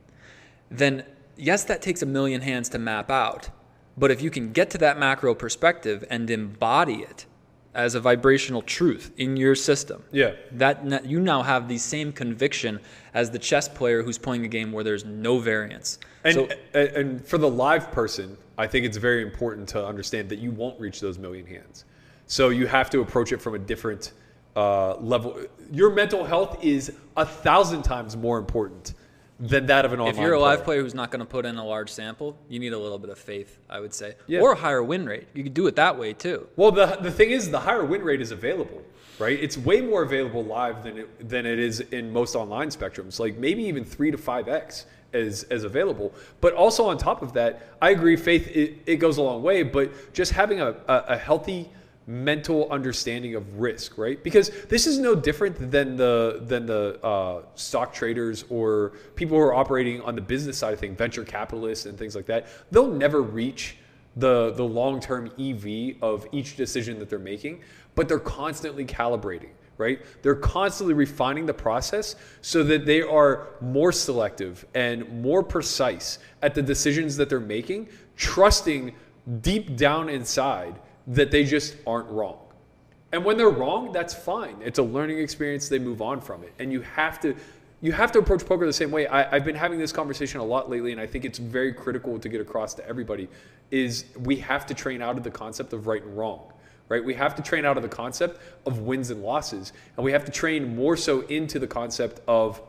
then yes, that takes a million hands to map out. But if you can get to that macro perspective and embody it as a vibrational truth in your system. Yeah. That you now have the same conviction as the chess player who's playing a game where there's no variance. And, so and for the live person, I think it's very important to understand that you won't reach those million hands. So you have to approach it from a different uh, level. Your mental health is a thousand times more important than that of an online. if you're a live player who's not going to put in a large sample, you need a little bit of faith, I would say, Yeah. or a higher win rate. You could do it that way too. Well, the the thing is, the higher win rate is available, right? It's way more available live than it than it is in most online spectrums. Like maybe even three to five x as as available. But also on top of that, I agree, faith it, it goes a long way. But just having a, a, a healthy mental understanding of risk, right? Because this is no different than the than the uh, stock traders or people who are operating on the business side of things, venture capitalists and things like that. They'll never reach the the long term EV of each decision that they're making, but they're constantly calibrating. Right? They're constantly refining the process so that they are more selective and more precise at the decisions that they're making, trusting deep down inside that they just aren't wrong. And when they're wrong, that's fine. It's a learning experience. They move on from it. And you have to you have to approach poker the same way. I, I've been having this conversation a lot lately, and I think it's very critical to get across to everybody. Is we have to train out of the concept of right and wrong, right? We have to train out of the concept of wins and losses, and we have to train more so into the concept of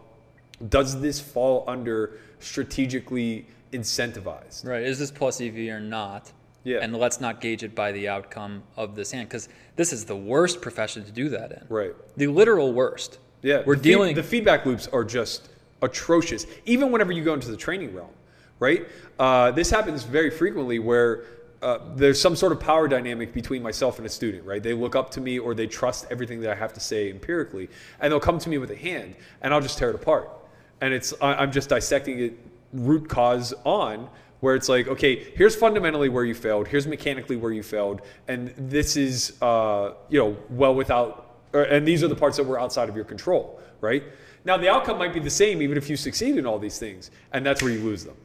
does this fall under strategically incentivized? Right. Is this plus EV or not? Yeah. And let's not gauge it by the outcome of this hand because this is the worst profession to do that in. Right. The literal worst. Yeah, We're the feed- dealing. the feedback loops are just atrocious. Even whenever you go into the training realm, right? Uh, this happens very frequently where uh, there's some sort of power dynamic between myself and a student, right? They look up to me or they trust everything that I have to say empirically, and they'll come to me with a hand, and I'll just tear it apart. And it's I'm just dissecting it root cause on where it's like, okay, here's fundamentally where you failed, here's mechanically where you failed, and this is, uh, you know, well without or, and these are the parts that were outside of your control, right? Now the outcome might be the same even if you succeed in all these things, and that's where you lose them,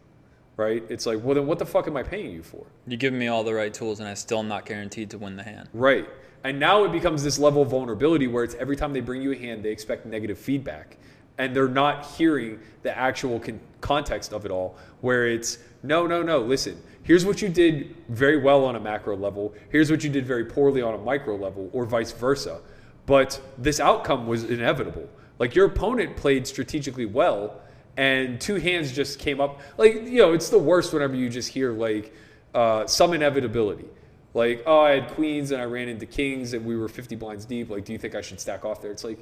right? It's like, well, then what the fuck am I paying you for, you give me all the right tools, and I still am not guaranteed to win the hand. right? And now it becomes this level of vulnerability where it's every time they bring you a hand, they expect negative feedback, and they're not hearing the actual con- context of it all. Where it's no, no, no. Listen, here's what you did very well on a macro level. Here's what you did very poorly on a micro level, or vice versa. But this outcome was inevitable. Like your opponent played strategically well, and two hands just came up. Like you know, it's the worst whenever you just hear like uh, some inevitability. Like, oh, I had queens and I ran into kings and we were 50 blinds deep. Like, do you think I should stack off there? It's like,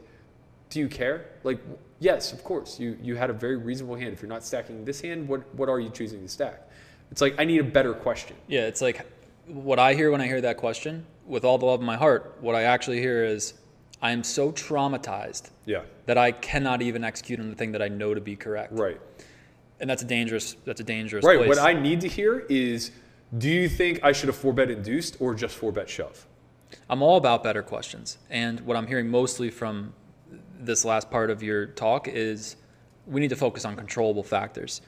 do you care? Like, yes, of course. You you had a very reasonable hand. If you're not stacking this hand, what what are you choosing to stack? It's like I need a better question. Yeah, it's like what I hear when I hear that question, with all the love in my heart, what I actually hear is, I am so traumatized Yeah. that I cannot even execute on the thing that I know to be correct. Right. And that's a dangerous. That's a dangerous. Right. Place. What I need to hear is, do you think I should have four bet induced or just four bet shove? I'm all about better questions. And what I'm hearing mostly from this last part of your talk is we need to focus on controllable factors.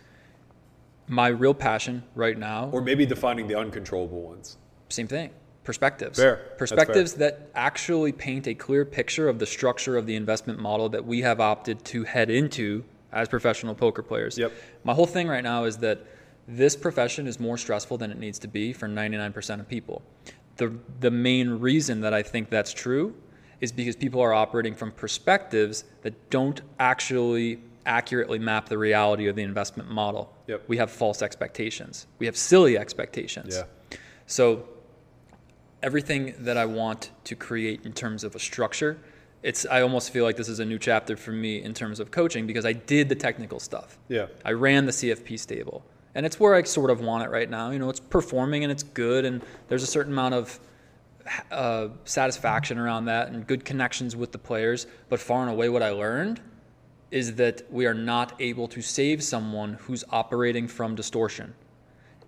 My real passion right now, Or maybe defining the uncontrollable ones. same thing. Perspectives. Fair. Perspectives that actually paint a clear picture of the structure of the investment model that we have opted to head into as professional poker players. Yep. My whole thing right now is that this profession is more stressful than it needs to be for 99% of people. The, the main reason that I think that's true is because people are operating from perspectives that don't actually accurately map the reality of the investment model. Yep. We have false expectations. We have silly expectations. Yeah. So everything that I want to create in terms of a structure, it's I almost feel like this is a new chapter for me in terms of coaching because I did the technical stuff. Yeah. I ran the CFP stable. And it's where I sort of want it right now. You know, it's performing and it's good and there's a certain amount of uh, satisfaction around that and good connections with the players. But far and away, what I learned is that we are not able to save someone who's operating from distortion.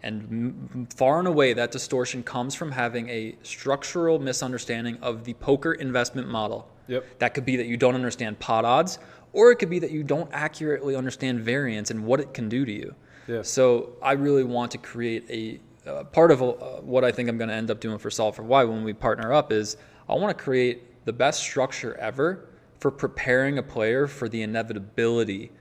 And m- far and away, that distortion comes from having a structural misunderstanding of the poker investment model. Yep. That could be that you don't understand pot odds, or it could be that you don't accurately understand variance and what it can do to you. Yeah. So I really want to create a uh, part of uh, what I think I'm going to end up doing for Solve for Why when we partner up is I want to create the best structure ever for preparing a player for the inevitability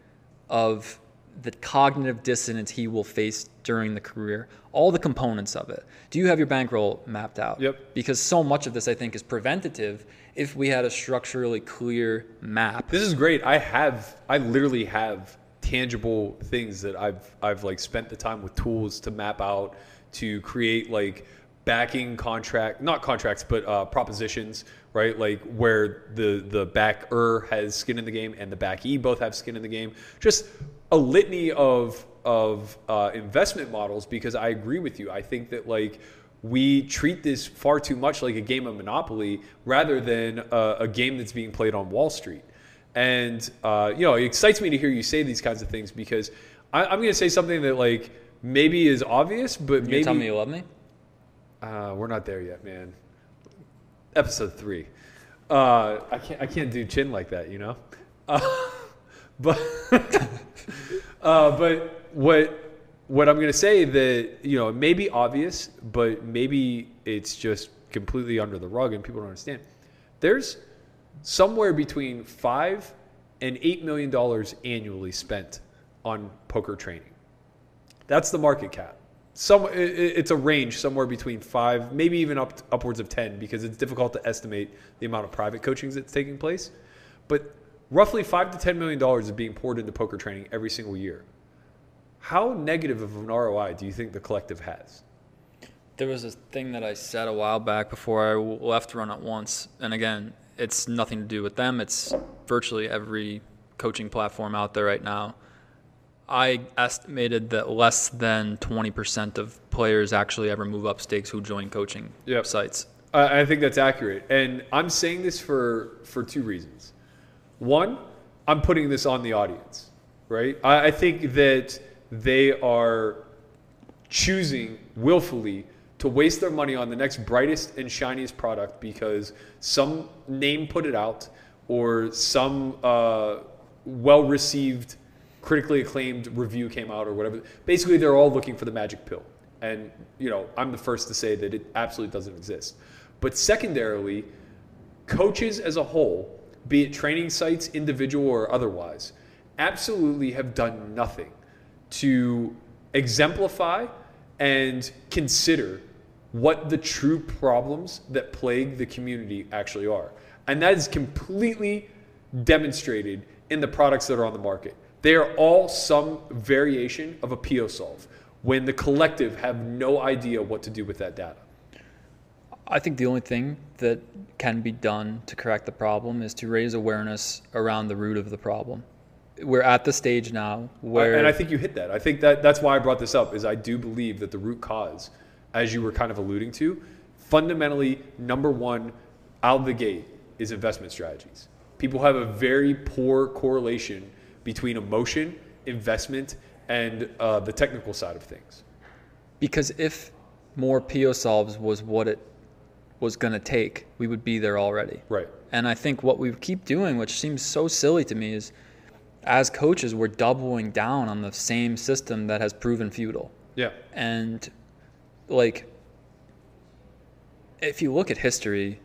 of the cognitive dissonance he will face during the career, all the components of it. Do you have your bankroll mapped out? Yep. Because so much of this, I think, is preventative if we had a structurally clear map. This is great. I have, I literally have tangible things that I've, I've like spent the time with tools to map out, to create like backing contract, not contracts, but uh, propositions, right? Like where the the backer has skin in the game and the backee both have skin in the game. Just a litany of of uh, investment models. Because I agree with you. I think that like we treat this far too much like a game of Monopoly rather than a, a game that's being played on Wall Street. And uh, you know, it excites me to hear you say these kinds of things because I, I'm going to say something that like maybe is obvious, but you maybe tell me you love me? uh, we're not there yet, man. Episode three. Uh, I can't. I can't do chin like that, you know. Uh, [laughs] but [laughs] uh, but what what I'm gonna say that you know it may be obvious, but maybe it's just completely under the rug and people don't understand. There's somewhere between five and eight million dollars annually spent on poker training. That's the market cap. Some it's a range somewhere between five, maybe even up upwards of ten, because it's difficult to estimate the amount of private coachings that's taking place. But roughly five to ten million dollars is being poured into poker training every single year. How negative of an ROI do you think the collective has? There was a thing that I said a while back before I left Run It Once, and again, it's nothing to do with them. It's virtually every coaching platform out there right now. I estimated that less than 20% of players actually ever move up stakes who join coaching Yep. sites. I, I think that's accurate, and I'm saying this for for two reasons. One, I'm putting this on the audience, right? I, I think that they are choosing willfully to waste their money on the next brightest and shiniest product because some name put it out or some uh, well received, critically acclaimed review came out or whatever. Basically, they're all looking for the magic pill. And, you know, I'm the first to say that it absolutely doesn't exist. But secondarily, coaches as a whole, be it training sites, individual or otherwise, absolutely have done nothing to exemplify and consider what the true problems that plague the community actually are. And that is completely demonstrated in the products that are on the market. They are all some variation of a Pio solve when the collective have no idea what to do with that data. I think the only thing that can be done to correct the problem is to raise awareness around the root of the problem. We're at the stage now where and I think you hit that. I think that that's why I brought this up is I do believe that the root cause, as you were kind of alluding to, fundamentally number one out of the gate is investment strategies. People have a very poor correlation between emotion, investment, and uh, the technical side of things. Because if more Pio solves was what it was going to take, we would be there already. Right. And I think what we keep doing, which seems so silly to me, is as coaches, we're doubling down on the same system that has proven futile. Yeah. And like, if you look at history,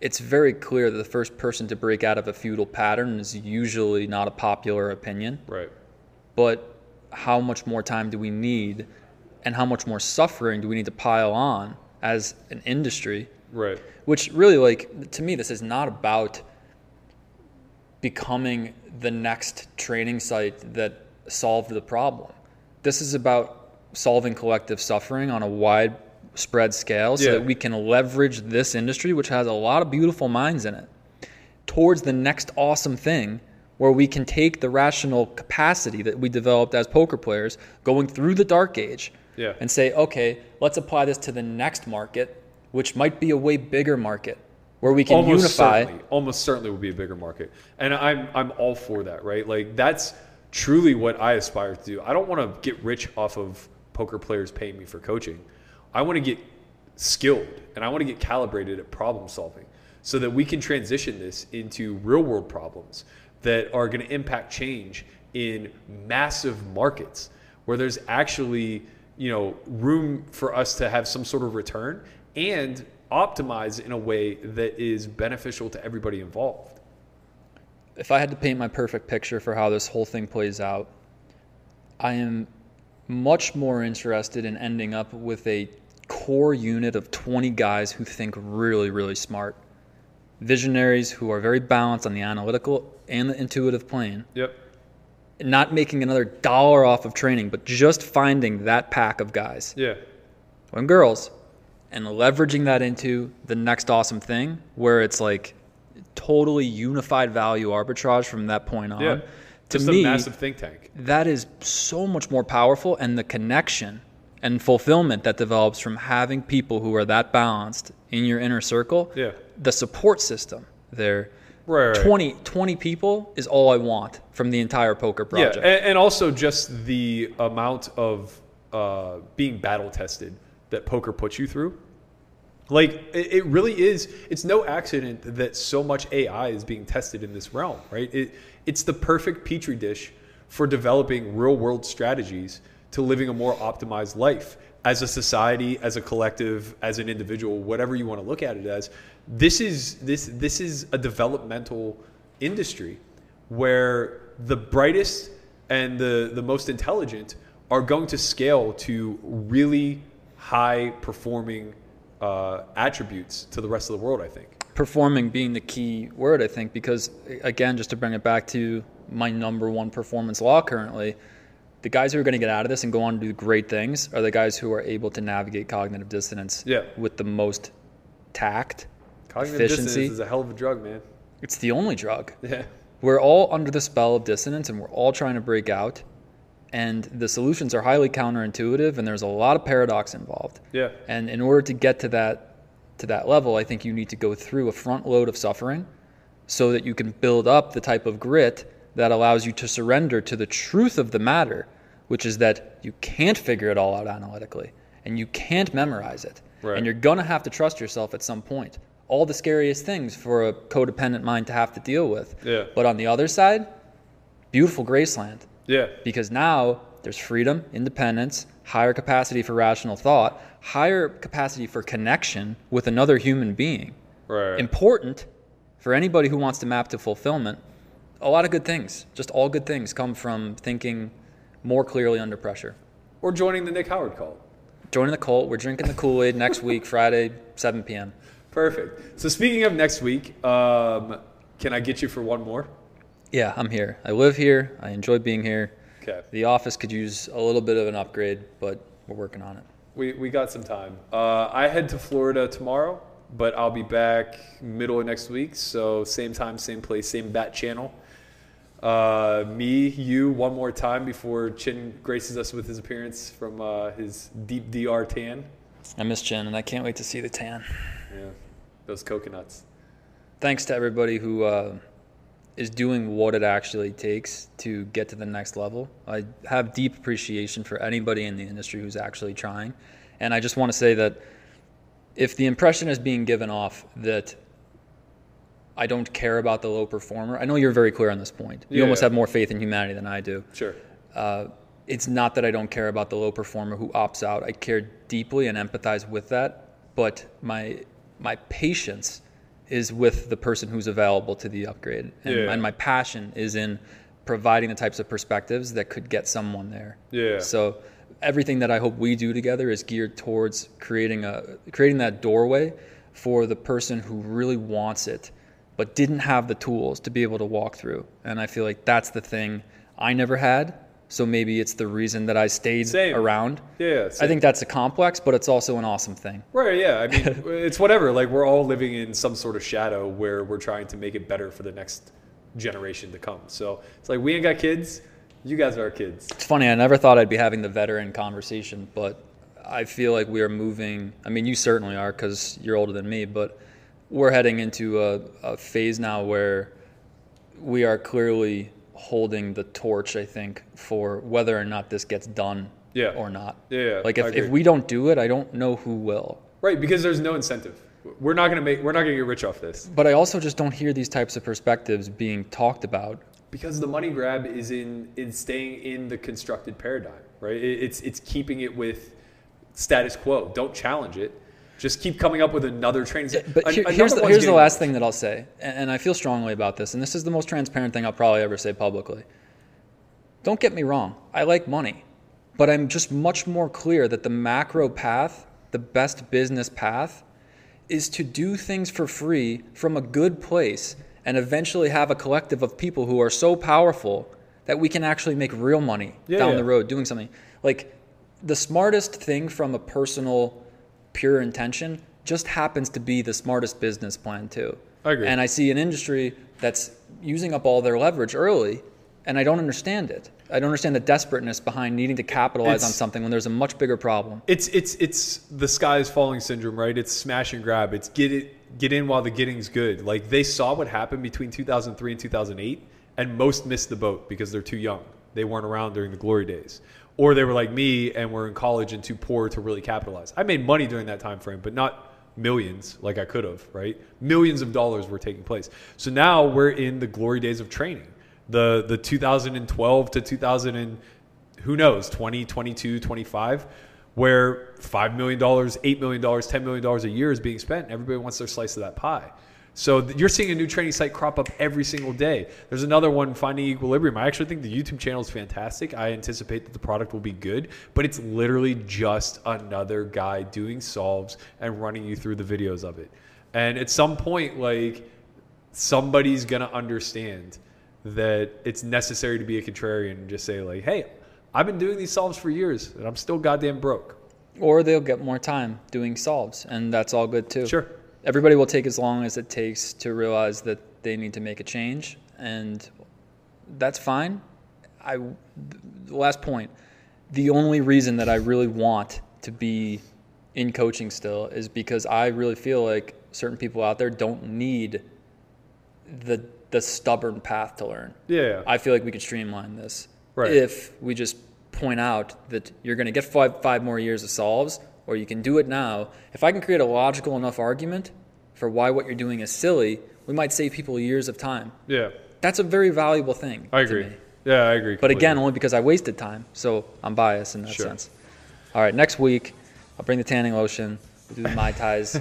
it's very clear that the first person to break out of a futile pattern is usually not a popular opinion Right. but how much more time do we need and how much more suffering do we need to pile on as an industry Right. which really like to me this is not about becoming the next training site that solved the problem this is about solving collective suffering on a wide spread scale so Yeah. that we can leverage this industry which has a lot of beautiful minds in it towards the next awesome thing where we can take the rational capacity that we developed as poker players going through the dark age Yeah. and say, okay, let's apply this to the next market, which might be a way bigger market where we can almost unify. certainly, almost certainly will be a bigger market, and I'm I'm all for that, right? Like that's truly what I aspire to do. I don't want to get rich off of poker players paying me for coaching. I want to get skilled and I want to get calibrated at problem solving, so that we can transition this into real world problems that are going to impact change in massive markets where there's actually you know, room for us to have some sort of return and optimize in a way that is beneficial to everybody involved. if I had to paint my perfect picture for how this whole thing plays out, I am much more interested in ending up with a core unit of 20 guys who think really, really smart. Visionaries who are very balanced on the analytical and the intuitive plane. Yep. Not making another dollar off of training, but just finding that pack of guys Yeah. and girls and leveraging that into the next awesome thing where it's like totally unified value arbitrage from that point on. Yeah. To Just me, a massive think tank. that is so much more powerful and the connection and fulfillment that develops from having people who are that balanced in your inner circle. Yeah. The support system there. Right, right. 20, 20 people is all I want from the entire poker project. Yeah, and, and also just the amount of uh, being battle tested that poker puts you through. Like it, it really is. It's no accident that so much AI is being tested in this realm, right? It, it's the perfect petri dish for developing real world strategies to living a more optimized life as a society, as a collective, as an individual, whatever you want to look at it as. This is this this is a developmental industry where the brightest and the, the most intelligent are going to scale to really high performing uh, attributes to the rest of the world, I think. performing being the key word, I think, because again, just to bring it back to my number one performance law currently, the guys who are going to get out of this and go on to do great things are the guys who are able to navigate cognitive dissonance Yeah. with the most tact, Cognitive efficiency. dissonance is a hell of a drug, man. It's the only drug. Yeah. We're all under the spell of dissonance and we're all trying to break out. And the solutions are highly counterintuitive and there's a lot of paradox involved. Yeah. And in order to get to that to that level, I think you need to go through a front load of suffering so that you can build up the type of grit that allows you to surrender to the truth of the matter, which is that you can't figure it all out analytically and you can't memorize it. Right. And you're going to have to trust yourself at some point. All the scariest things for a codependent mind to have to deal with. Yeah. But on the other side, beautiful Graceland Yeah. because now there's freedom, independence, higher capacity for rational thought, higher capacity for connection with another human being. Right. Important for anybody who wants to map to fulfillment. A lot of good things, just all good things, come from thinking more clearly under pressure. Or joining the Nick Howard cult. Joining the cult, we're drinking the Kool Aid next week, [laughs] Friday, 7 p.m. Perfect. So speaking of next week, um, can I get you for one more? Yeah, I'm here. I live here. I enjoy being here. Okay. The office could use a little bit of an upgrade, but we're working on it. We, we got some time. Uh, I head to Florida tomorrow, but I'll be back middle of next week. So same time, same place, same bat channel. Uh, me, you, one more time before Chin graces us with his appearance from uh, his deep DR tan. I miss Chin, and I can't wait to see the tan. Yeah, those coconuts. thanks to everybody who uh, is doing what it actually takes to get to the next level. I have deep appreciation for anybody in the industry who's actually trying. And I just want to say that if the impression is being given off that I don't care about the low performer, I know you're very clear on this point. You Yeah, almost yeah. have more faith in humanity than I do. Sure. Uh, it's not that I don't care about the low performer who opts out. I care deeply and empathize with that, but my my patience is with the person who's available to the upgrade, and, Yeah. and my passion is in providing the types of perspectives that could get someone there. Yeah. So everything that I hope we do together is geared towards creating a creating that doorway for the person who really wants it but didn't have the tools to be able to walk through. And I feel like that's the thing I never had. So maybe it's the reason that I stayed Same. around. Yeah, I think that's a complex, but it's also an awesome thing. Right, yeah. I mean, [laughs] it's whatever. Like, we're all living in some sort of shadow where we're trying to make it better for the next generation to come. So it's like, we ain't got kids. You guys are our kids. It's funny, I never thought I'd be having the veteran conversation, but I feel like we are moving. I mean, you certainly are because you're older than me, but we're heading into a, a phase now where we are clearly holding the torch, I think, for whether or not this gets done Yeah. or not. Yeah, Like, if, if we don't do it, I don't know who will. Right, because there's no incentive. We're not gonna make. We're not gonna get rich off this. But I also just don't hear these types of perspectives being talked about Because the money grab is in in staying in the constructed paradigm, right? It's it's keeping it with status quo. Don't challenge it. Just keep coming up with another training. set. But here- here's the, here's the last thing that I'll say, and, and I feel strongly about this, and this is the most transparent thing I'll probably ever say publicly. Don't get me wrong, I like money, but I'm just much more clear that the macro path, the best business path, is to do things for free from a good place and eventually have a collective of people who are so powerful that we can actually make real money Yeah, down yeah. the road doing something. Like the smartest thing from a personal pure intention just happens to be the smartest business plan too. I agree. And I see an industry that's using up all their leverage early and I don't understand it. I don't understand the desperateness behind needing to capitalize on something when there's a much bigger problem. It's it's it's the sky is falling syndrome, right? It's smash and grab. It's get it get in while the getting's good. Like they saw what happened between 2003 and 2008, and most missed the boat because they're too young. They weren't around during the glory days, or they were like me and were in college and too poor to really capitalize. I made money during that time frame, but not millions like I could have. Right? Millions of dollars were taking place. So now we're in the glory days of training. The the 2012 to 2000 and who knows 20 22 25 where $5 million $8 million $10 million a year is being spent and everybody wants their slice of that pie so you're seeing a new training site crop up every single day there's another one finding equilibrium i actually think the youtube channel is fantastic i anticipate that the product will be good but it's literally just another guy doing solves and running you through the videos of it and at some point like somebody's gonna understand that it's necessary to be a contrarian and just say like, "Hey, I've been doing these solves for years and I'm still goddamn broke." Or they'll get more time doing solves, and that's all good too. Sure. Everybody will take as long as it takes to realize that they need to make a change, and that's fine. I, the last point, the only reason that I really want to be in coaching still is because I really feel like certain people out there don't need the the stubborn path to learn. Yeah. I feel like we could streamline this Right. if we just point out that you're going to get five, five more years of solves, or you can do it now. If I can create a logical enough argument for why what you're doing is silly, we might save people years of time. Yeah. That's a very valuable thing. I agree. Yeah, I agree. But again, only because I wasted time, so I'm biased in that Sure. sense. All right, next week I'll bring the tanning lotion. We'll do the mai tais.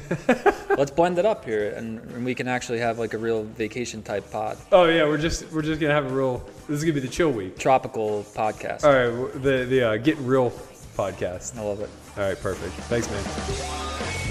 [laughs] Let's blend it up here, and, and we can actually have like a real vacation type pod, Oh yeah, we're just we're just going to have a real this is going to be the chill week. tropical podcast. All right, the the uh, getting real podcast. I love it. All right, perfect. Thanks, man.